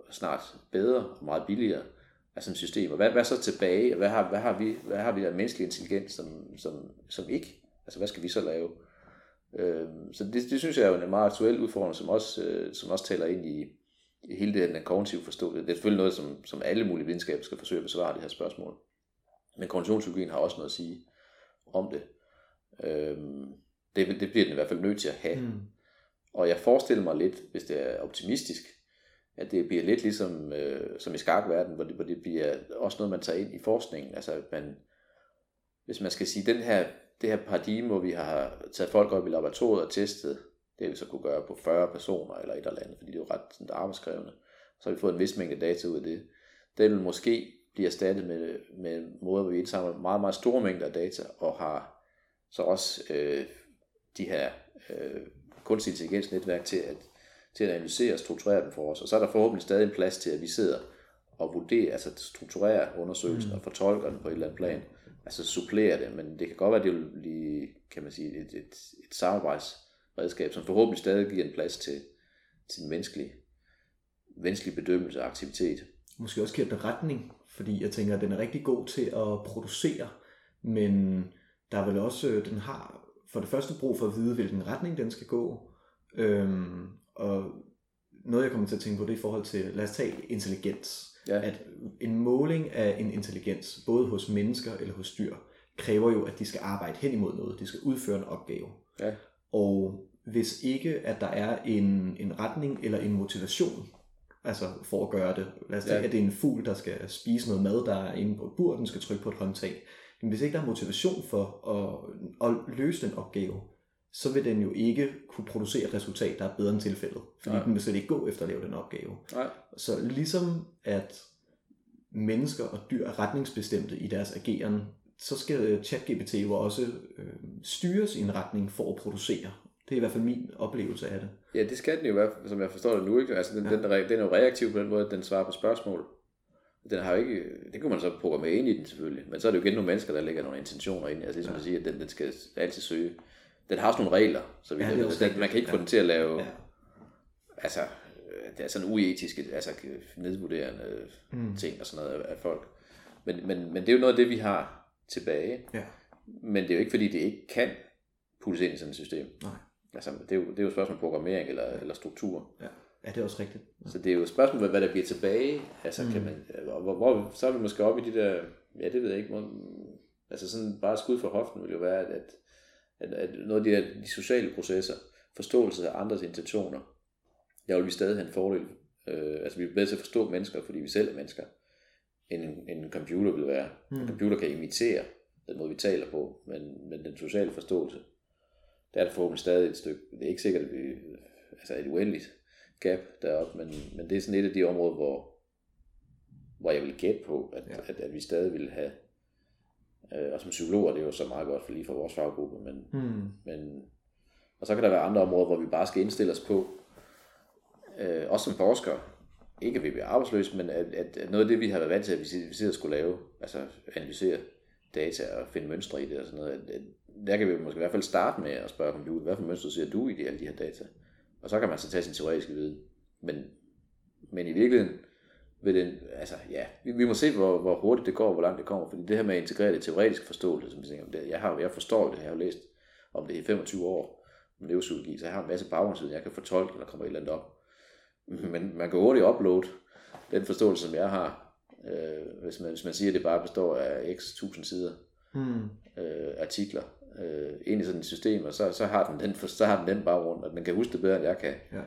snart bedre og meget billigere af sådan et system. Og hvad, hvad så tilbage? Hvad har, hvad har vi, hvad har vi af menneskelig intelligens, som, som, som ikke? Altså hvad skal vi så lave? Øh, så det, det synes jeg er jo en meget aktuel udfordring, som også, øh, som også taler ind i, i hele det den kognitive forståelse. Det er selvfølgelig noget, som, som alle mulige videnskaber skal forsøge at besvare det her spørgsmål. Men kognitionspsykologien har også noget at sige om det. Øh, det, det bliver den i hvert fald nødt til at have. Mm. Og jeg forestiller mig lidt, hvis det er optimistisk, at det bliver lidt ligesom øh, som i skakverden, hvor det, hvor det bliver også noget, man tager ind i forskningen. Altså, at man, hvis man skal sige, den her det her paradigme, hvor vi har taget folk op i laboratoriet og testet, det har vi så kunne gøre på 40 personer eller et eller andet, fordi det er jo ret sådan, arbejdskrævende. Så har vi fået en vis mængde data ud af det. Den vil måske blive erstattet med, med måder, hvor vi indsamler meget, meget store mængder af data, og har så også øh, de her øh, kunstig intelligensnetværk til at, til at analysere og strukturere dem for os. Og så er der forhåbentlig stadig en plads til, at vi sidder og vurderer, altså strukturerer undersøgelsen mm. og fortolker den på et eller andet plan altså supplere det, men det kan godt være, at det vil blive, kan man sige, et, et, et samarbejdsredskab, som forhåbentlig stadig giver en plads til, til en menneskelig, menneskelig bedømmelse og aktivitet. Måske også giver retning, fordi jeg tænker, at den er rigtig god til at producere, men der er vel også, øh, den har for det første brug for at vide, hvilken retning den skal gå, øhm, og noget jeg kommer til at tænke på, det er i forhold til, lad os tage intelligens. Ja. At en måling af en intelligens, både hos mennesker eller hos dyr, kræver jo, at de skal arbejde hen imod noget. De skal udføre en opgave. Ja. Og hvis ikke, at der er en, en retning eller en motivation, altså for at gøre det. Lad os sige, ja. at det er en fugl, der skal spise noget mad, der er inde på bur, den skal trykke på et håndtag. Men hvis ikke der er motivation for at, at løse den opgave, så vil den jo ikke kunne producere et resultat, der er bedre end tilfældet. Fordi Nej. den vil slet ikke gå efter at lave den opgave. Nej. Så ligesom at mennesker og dyr er retningsbestemte i deres ageren, så skal ChatGPT jo også øh, styres i en retning for at producere. Det er i hvert fald min oplevelse af det. Ja, det skal den jo være, som jeg forstår det nu. Ikke? Altså, den, ja. den, den er jo reaktiv på den måde, at den svarer på spørgsmål. Den har jo ikke, det kunne man så programmere ind i den selvfølgelig, men så er det jo igen nogle mennesker, der lægger nogle intentioner ind. Altså ligesom ja. at sige, at den, den skal altid søge den har også nogle regler, så vi ja, det altså, man kan ikke ja. få den til at lave, ja. altså, øh, det er sådan uetiske, altså nedvurderende mm. ting og sådan noget af, folk. Men, men, men det er jo noget af det, vi har tilbage. Ja. Men det er jo ikke, fordi det ikke kan puttes ind i sådan et system. Nej. Altså, det er jo, det er jo et spørgsmål om programmering eller, eller struktur. Ja. Ja, det er også rigtigt. Ja. Så det er jo et spørgsmål, hvad der bliver tilbage. Altså, mm. kan man, hvor, hvor, så er vi måske oppe i de der, ja, det ved jeg ikke, hvor, altså sådan bare skud for hoften vil jo være, at, at at, noget af de, der, de sociale processer, forståelse af andres intentioner, der vil vi stadig have en fordel. Øh, altså vi er bedre til at forstå mennesker, fordi vi selv er mennesker, end en, en computer vil være. Mm. En computer kan imitere den måde, vi taler på, men, men den sociale forståelse, der er der forhåbentlig stadig et stykke, det er ikke sikkert, at vi, altså et uendeligt gap deroppe, men, men det er sådan et af de områder, hvor, hvor jeg vil gætte på, at, ja. at, at vi stadig vil have Øh, og som psykologer, det er jo så meget godt for lige for vores faggruppe, men, mm. men og så kan der være andre områder, hvor vi bare skal indstille os på, øh, også som forskere, ikke at vi bliver arbejdsløse, men at, at, at noget af det, vi har været vant til, at vi, sidder skulle lave, altså analysere data og finde mønstre i det og sådan noget. At, at der kan vi måske i hvert fald starte med at spørge computeren, hvad for mønstre ser du i de, alle de her data? Og så kan man så tage sin teoretiske viden. Men, men i virkeligheden, ved den, altså ja, vi, vi må se, hvor, hvor hurtigt det går, hvor langt det kommer, fordi det her med at integrere det teoretiske forståelse, som jeg, tænker, det, jeg, har, jeg forstår det, jeg har jo læst om det i 25 år, om neuropsykologi, så jeg har en masse baggrundsviden, jeg kan fortolke, når der kommer et eller andet op. Men man kan hurtigt uploade den forståelse, som jeg har, øh, hvis, man, hvis man siger, at det bare består af x tusind sider Mm. øh, artikler øh, ind i sådan et system, og så, så, har den den, så har den den baggrund, og den kan huske det bedre, end jeg kan. Ja.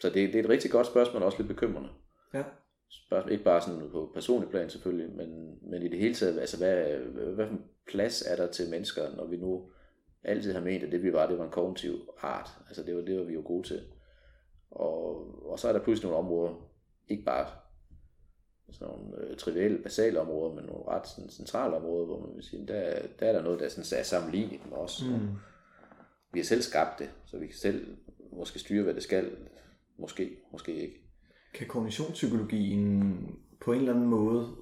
Så det, det er et rigtig godt spørgsmål, og også lidt bekymrende. Ja. Spørgsmål, ikke bare sådan på personlig plan selvfølgelig, men, men i det hele taget, altså hvad, hvad, for plads er der til mennesker, når vi nu altid har ment, at det vi var, det var en kognitiv art. Altså det var det, var vi jo gode til. Og, og så er der pludselig nogle områder, ikke bare sådan nogle øh, trivielle, basale områder, men nogle ret sådan, centrale områder, hvor man vil sige, der, der er der noget, der sådan, er sammenlignet med os. Mm. Vi har selv skabt det, så vi kan selv måske styre, hvad det skal. Måske, måske ikke. Kan kognitionspsykologien på en eller anden måde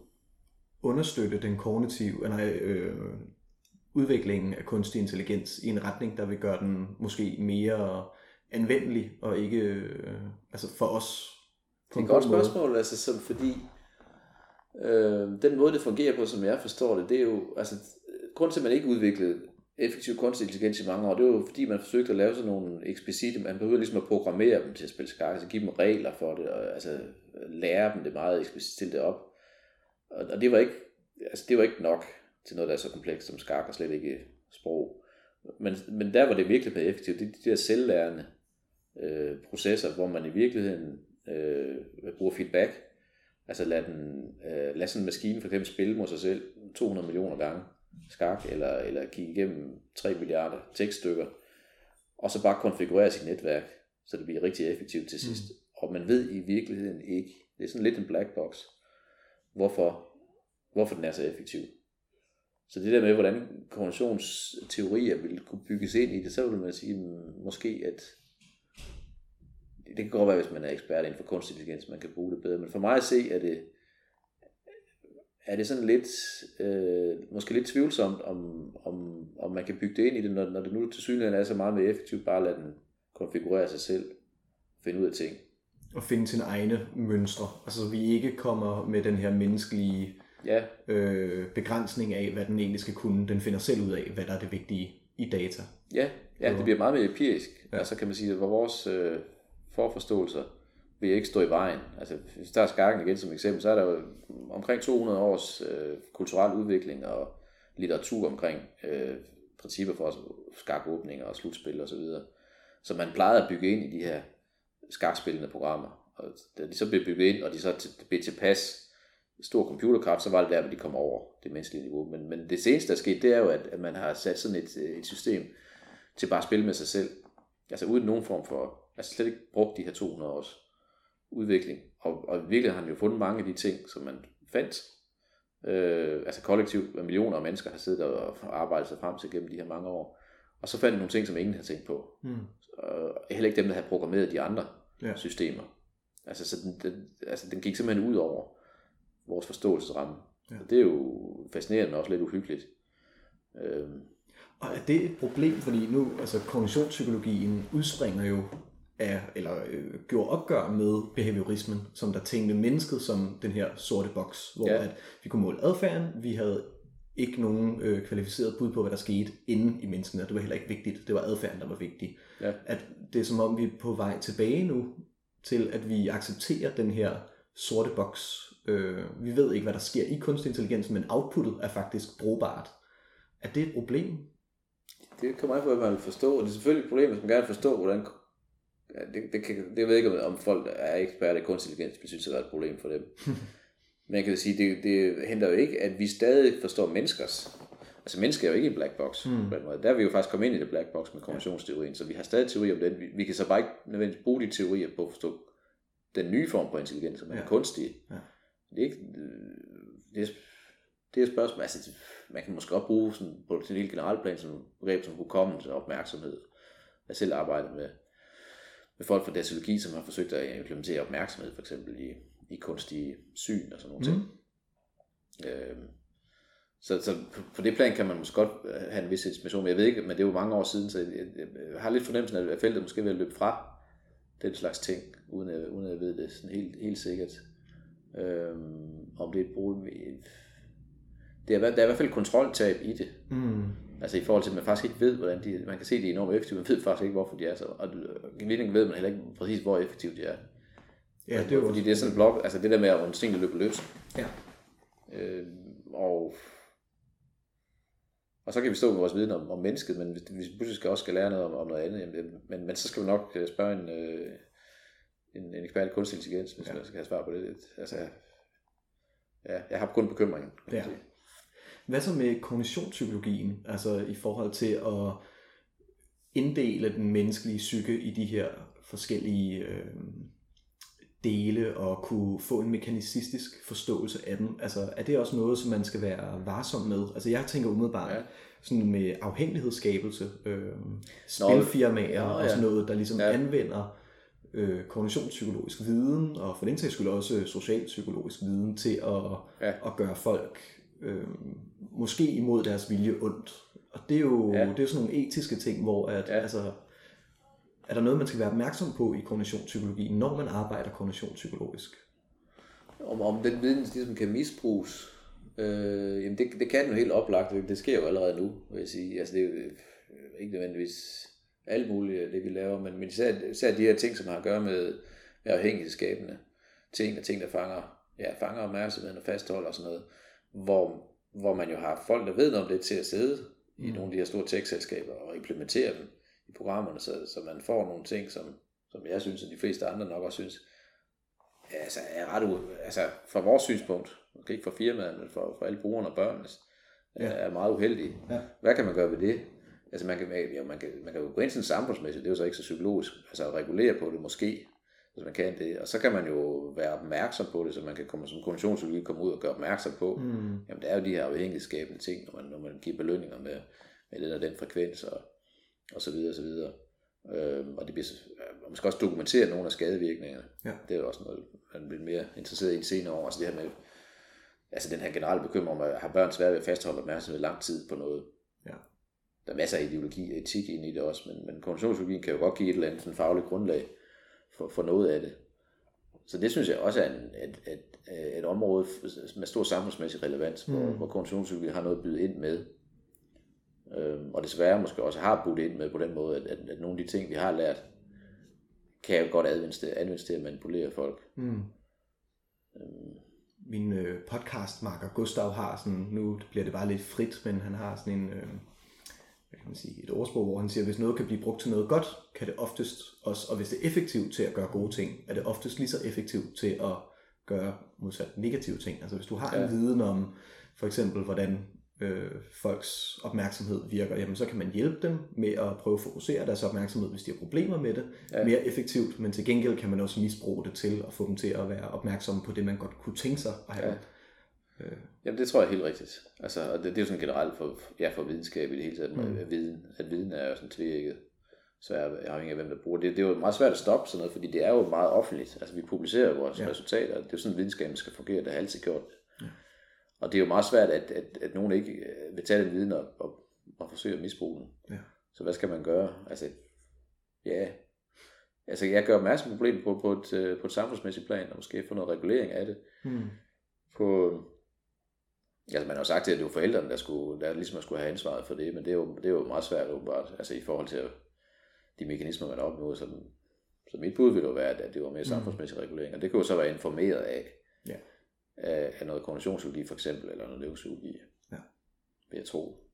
understøtte den kognitive, eller øh, udviklingen af kunstig intelligens i en retning, der vil gøre den måske mere anvendelig, og ikke øh, altså for os det er et godt spørgsmål, altså, som fordi øh, den måde, det fungerer på, som jeg forstår det, det er jo, altså, grund til, at man ikke udviklede effektiv kunstig intelligens i mange år, det var jo fordi, man forsøgte at lave sådan nogle eksplicite, man behøvede ligesom at programmere dem til at spille skak, altså give dem regler for det, og altså lære dem det meget eksplicit, stille det op. Og, og det var ikke, altså det var ikke nok til noget, der er så komplekst som skak, og slet ikke sprog. Men, men der var det virkelig mere effektivt, det er de der selvlærende øh, processer, hvor man i virkeligheden øh, bruger feedback, altså lad, den, øh, lad sådan en maskine for eksempel spille mod sig selv 200 millioner gange skak, eller, eller kigge igennem 3 milliarder tekststykker, og så bare konfigurere sit netværk, så det bliver rigtig effektivt til sidst. Mm. Og man ved i virkeligheden ikke, det er sådan lidt en black box, hvorfor, hvorfor den er så effektiv. Så det der med, hvordan konventionsteorier vil kunne bygges ind i det, så vil man sige, måske at det kan godt være, hvis man er ekspert inden for kunstig intelligens, man kan bruge det bedre, men for mig at se, er det, er det sådan lidt, øh, måske lidt tvivlsomt, om, om, om man kan bygge det ind i det, når, når det nu til synligheden er så meget mere effektivt, bare at lade den konfigurere sig selv, finde ud af ting. Og finde sine egne mønstre, altså så vi ikke kommer med den her menneskelige ja. øh, begrænsning af, hvad den egentlig skal kunne. Den finder selv ud af, hvad der er det vigtige i data. Ja, ja det bliver meget mere empirisk. Ja. Altså kan man sige, at vores øh, forforståelser vil ikke stå i vejen. Altså, hvis der er skakken igen som eksempel, så er der jo omkring 200 års øh, kulturel udvikling og litteratur omkring øh, principper for skakåbninger og slutspil og så videre, som man plejede at bygge ind i de her skakspillende programmer. Og da de så blev bygget ind, og de så blev tilpas stor computerkraft, så var det der, hvor de kom over det menneskelige niveau. Men, men det seneste, der er sket, det er jo, at, at man har sat sådan et, øh, et system til bare at spille med sig selv. Altså uden nogen form for, altså slet ikke brugt de her 200 års udvikling. Og, og virkelig har han jo fundet mange af de ting, som man fandt. Øh, altså kollektivt, millioner af mennesker har siddet og arbejdet sig frem til gennem de her mange år. Og så fandt nogle ting, som ingen havde tænkt på. Mm. Og heller ikke dem, der havde programmeret de andre Ja. systemer. Altså, så den, den, altså, den gik simpelthen ud over vores forståelsesramme. Ja. Og det er jo fascinerende, men også lidt uhyggeligt. Øhm, Og er det et problem, fordi nu, altså kognitionspsykologien udspringer jo af, eller øh, gjorde opgør med behaviorismen, som der tænkte mennesket som den her sorte boks, hvor Ja. at vi kunne måle adfærden, vi havde ikke nogen øh, kvalificeret bud på, hvad der skete inde i menneskene, og det var heller ikke vigtigt, det var adfærden, der var vigtig. Ja. At det er som om, vi er på vej tilbage nu, til at vi accepterer den her sorte boks. Øh, vi ved ikke, hvad der sker i kunstig intelligens, men outputtet er faktisk brugbart. Er det et problem? det kommer an på, hvad man vil forstå. Og det er selvfølgelig et problem, hvis man gerne vil forstå, hvordan... Det, det, kan, det ved jeg ikke, om folk er eksperter i kunstig intelligens, synes, det er et problem for dem. Men jeg kan sige, det, det henter jo ikke, at vi stadig forstår menneskers. Altså mennesker er jo ikke en black box. Mm. På den måde. Der er vi jo faktisk kommet ind i det black box med konventionsteorien, så vi har stadig teori om den. Vi, vi kan så bare ikke nødvendigvis bruge de teorier på at forstå den nye form for intelligens, som er Ja. kunstig. Ja. Det er ikke... Det er, det er et spørgsmål, altså man kan måske også bruge sådan, på en helt generelt plan som begreb som hukommelse og opmærksomhed. Jeg selv arbejdet med, med folk fra datalogi, som har forsøgt at implementere opmærksomhed, for eksempel i, i kunstige syn og sådan nogle ting. Mm. Øhm, Så, så på, det plan kan man måske godt øh, have en vis inspiration, men jeg ved ikke, men det er jo mange år siden, så jeg, jeg, har lidt fornemmelsen af, at feltet måske vil løbe fra den slags ting, uden at, uden at jeg ved det sådan helt, helt sikkert. Øhm, om det er et brud. Det er, der er i hvert fald kontroltab i det. Mm. Altså i forhold til, at man faktisk ikke ved, hvordan de, man kan se, at de er enormt effektive, man ved faktisk ikke, hvorfor de er så, og i virkeligheden ved man heller ikke præcis, hvor effektive de er. Ja, det er jo Fordi det er sådan en blok, altså det der med at runde tingene løbe løs. Ja. Øh, og, og så kan vi stå med vores viden om, om mennesket, men hvis hvis vi pludselig skal også skal lære noget om, om noget andet, jamen, men, men så skal vi nok øh, spørge en, øh, en, en ekspert i kunstig intelligens, hvis ja. man skal have svar på det. Altså, ja, jeg har kun bekymringen. Ja. sige. Hvad så med kognitionspsykologien, altså i forhold til at inddele den menneskelige psyke i de her forskellige øh, dele og kunne få en mekanicistisk forståelse af den? Altså er det også noget, som man skal være varsom med? Altså jeg tænker umiddelbart Ja. sådan med afhængighedsskabelse, øh, spilfirmaer ja, og sådan noget, der ligesom Ja. anvender øh, kognitionspsykologisk viden, og for den sags skyld også socialpsykologisk viden til at, ja. at gøre folk øh, måske imod deres vilje ondt. Og det er jo, Ja. det er jo sådan nogle etiske ting, hvor at, Ja. altså, er der noget, man skal være opmærksom på i kognitionspsykologien, når man arbejder kognitionspsykologisk? Om, om den viden ligesom kan misbruges, øh, jamen det, det kan jo helt oplagt, det sker jo allerede nu, vil jeg sige. Altså det er jo øh, ikke nødvendigvis alt muligt af det, vi laver, men, men især, især de her ting, som har at gøre med, med afhængighedsskabende ting, og ting, der fanger, ja, fanger opmærksomheden og fastholder og sådan noget, hvor, hvor man jo har folk, der ved noget om det til at sidde mm. i nogle af de her store tech-selskaber og implementere dem i programmerne, så, så man får nogle ting, som, som jeg synes, og de fleste andre nok også synes, altså er ret u... altså fra vores synspunkt, måske ikke for firmaet, men for, for alle brugerne og børnene. Ja. er meget uheldige. Ja. Hvad kan man gøre ved det? Altså man kan, ja, man kan, man kan jo gå ind sådan samfundsmæssigt, det er jo så ikke så psykologisk, altså at regulere på det måske, hvis man kan det, og så kan man jo være opmærksom på det, så man kan komme som kommissionspsykologi komme ud og gøre opmærksom på, Mm. jamen der er jo de her afhængighedsskabende ting, når man, når man giver belønninger med, med den og den frekvens, og, og så videre, og så videre. Øhm, og det bliver, og man skal også dokumentere nogle af skadevirkningerne. Ja. Det er jo også noget, man bliver mere interesseret i en senere år. Altså det her med, altså den her generelle bekymring om, at har børn svært ved at fastholde opmærksomhed lang tid på noget. Ja. Der er masser af ideologi og etik ind i det også, men, men kognitionspsykologien kan jo godt give et eller andet sådan fagligt grundlag for, for noget af det. Så det synes jeg også er en, et, et, et område med stor samfundsmæssig relevans, hvor, Mm. hvor kognitionspsykologi har noget at byde ind med. Øhm, og desværre måske også har budt ind med på den måde, at, at, at nogle af de ting, vi har lært, kan jo godt anvendes til, anvendes til at manipulere folk. Mm. Øhm, Min øh, podcastmarker Gustav har sådan, nu bliver det bare lidt frit, men han har sådan en, øh, hvad kan man sige, et ordsprog, hvor han siger, hvis noget kan blive brugt til noget godt, kan det oftest også, og hvis det er effektivt til at gøre gode ting, er det oftest lige så effektivt til at gøre modsat negative ting. Altså hvis du har Ja. en viden om, for eksempel, hvordan øh, folks opmærksomhed virker, jamen så kan man hjælpe dem med at prøve at fokusere deres opmærksomhed, hvis de har problemer med det, ja. mere effektivt, men til gengæld kan man også misbruge det til at få dem til at være opmærksomme på det, man godt kunne tænke sig at have. Ja. Øh, Jamen det tror jeg er helt rigtigt. Altså, og det, det er jo sådan generelt for, ja, for videnskab i det hele taget, Mm. mm. at viden, at viden er jo sådan tvækket. Så er afhængig af, hvem der bruger det. Det er jo meget svært at stoppe sådan noget, fordi det er jo meget offentligt. Altså vi publicerer vores Ja. resultater. Det er jo sådan, videnskaben skal fungere. Det har altid gjort det. Ja. Og det er jo meget svært, at, at, at nogen ikke øh, vil tage den viden og, og, og forsøge at misbruge den. Ja. Så hvad skal man gøre? Altså, ja, altså jeg gør opmærksom på problemet på, på, et, øh, på et samfundsmæssigt plan, og måske få noget regulering af det hmm. på, altså man har jo sagt til, at det var forældrene, der, skulle, der ligesom skulle have ansvaret for det, men det er jo, det er jo meget svært åbenbart, altså i forhold til de mekanismer, man har opnået, så, så mit bud ville jo være, at det var mere samfundsmæssig regulering, og det kunne jo så være informeret af, Ja. af, af noget kognitionspsykologi for eksempel, eller noget neuropsykologi, Ja. vil jeg tro.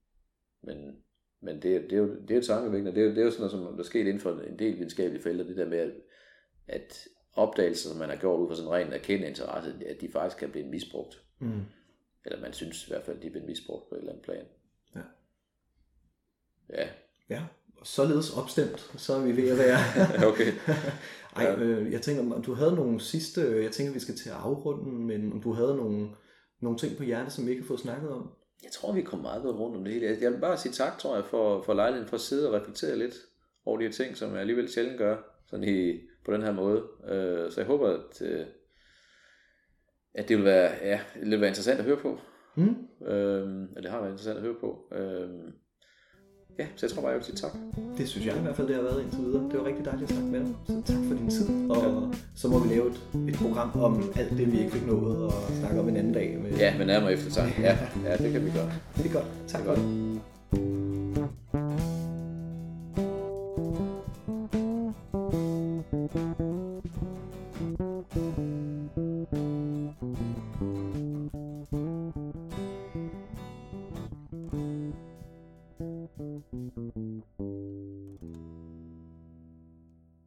Men, men det, er- det, er jo, det er jo tankevækkende, det er jo, det er jo sådan noget, som der er sket inden for en del videnskabelige felter, det der med, at, at opdagelser, som man har gjort ud fra sådan en ren erkendende interesse, at de faktisk kan blive misbrugt. Hmm. Eller man synes i hvert fald, de er blevet misbrugt på et eller andet plan. Ja. Ja, Ja, således opstemt, så er vi ved at være... okay. Ej, øh, jeg tænker, om du havde nogle sidste... Jeg tænker, vi skal til at afrunde, men om du havde nogle, nogle ting på hjertet, som vi ikke har fået snakket om? Jeg tror, vi kommer meget godt rundt om det hele. Jeg vil bare sige tak, tror jeg, for, for lejligheden, for at sidde og reflektere lidt over de her ting, som jeg alligevel sjældent gør sådan i, på den her måde. Øh, så jeg håber, at, øh, at det vil være, ja, det vil være interessant at høre på. Mm. Øhm, og det har været interessant at høre på. Øhm, ja, så jeg tror bare, jeg vil sige tak. Det synes jeg i hvert fald, det har været indtil videre. Det var rigtig dejligt at snakke med dig. Så tak for din tid. Og så må vi lave et, et program om alt det, vi ikke fik nået og snakke om en anden dag. Med... Ja, men nærmere eftertanke. Ja, ja, det kan vi gøre. Det er godt. Tak for det.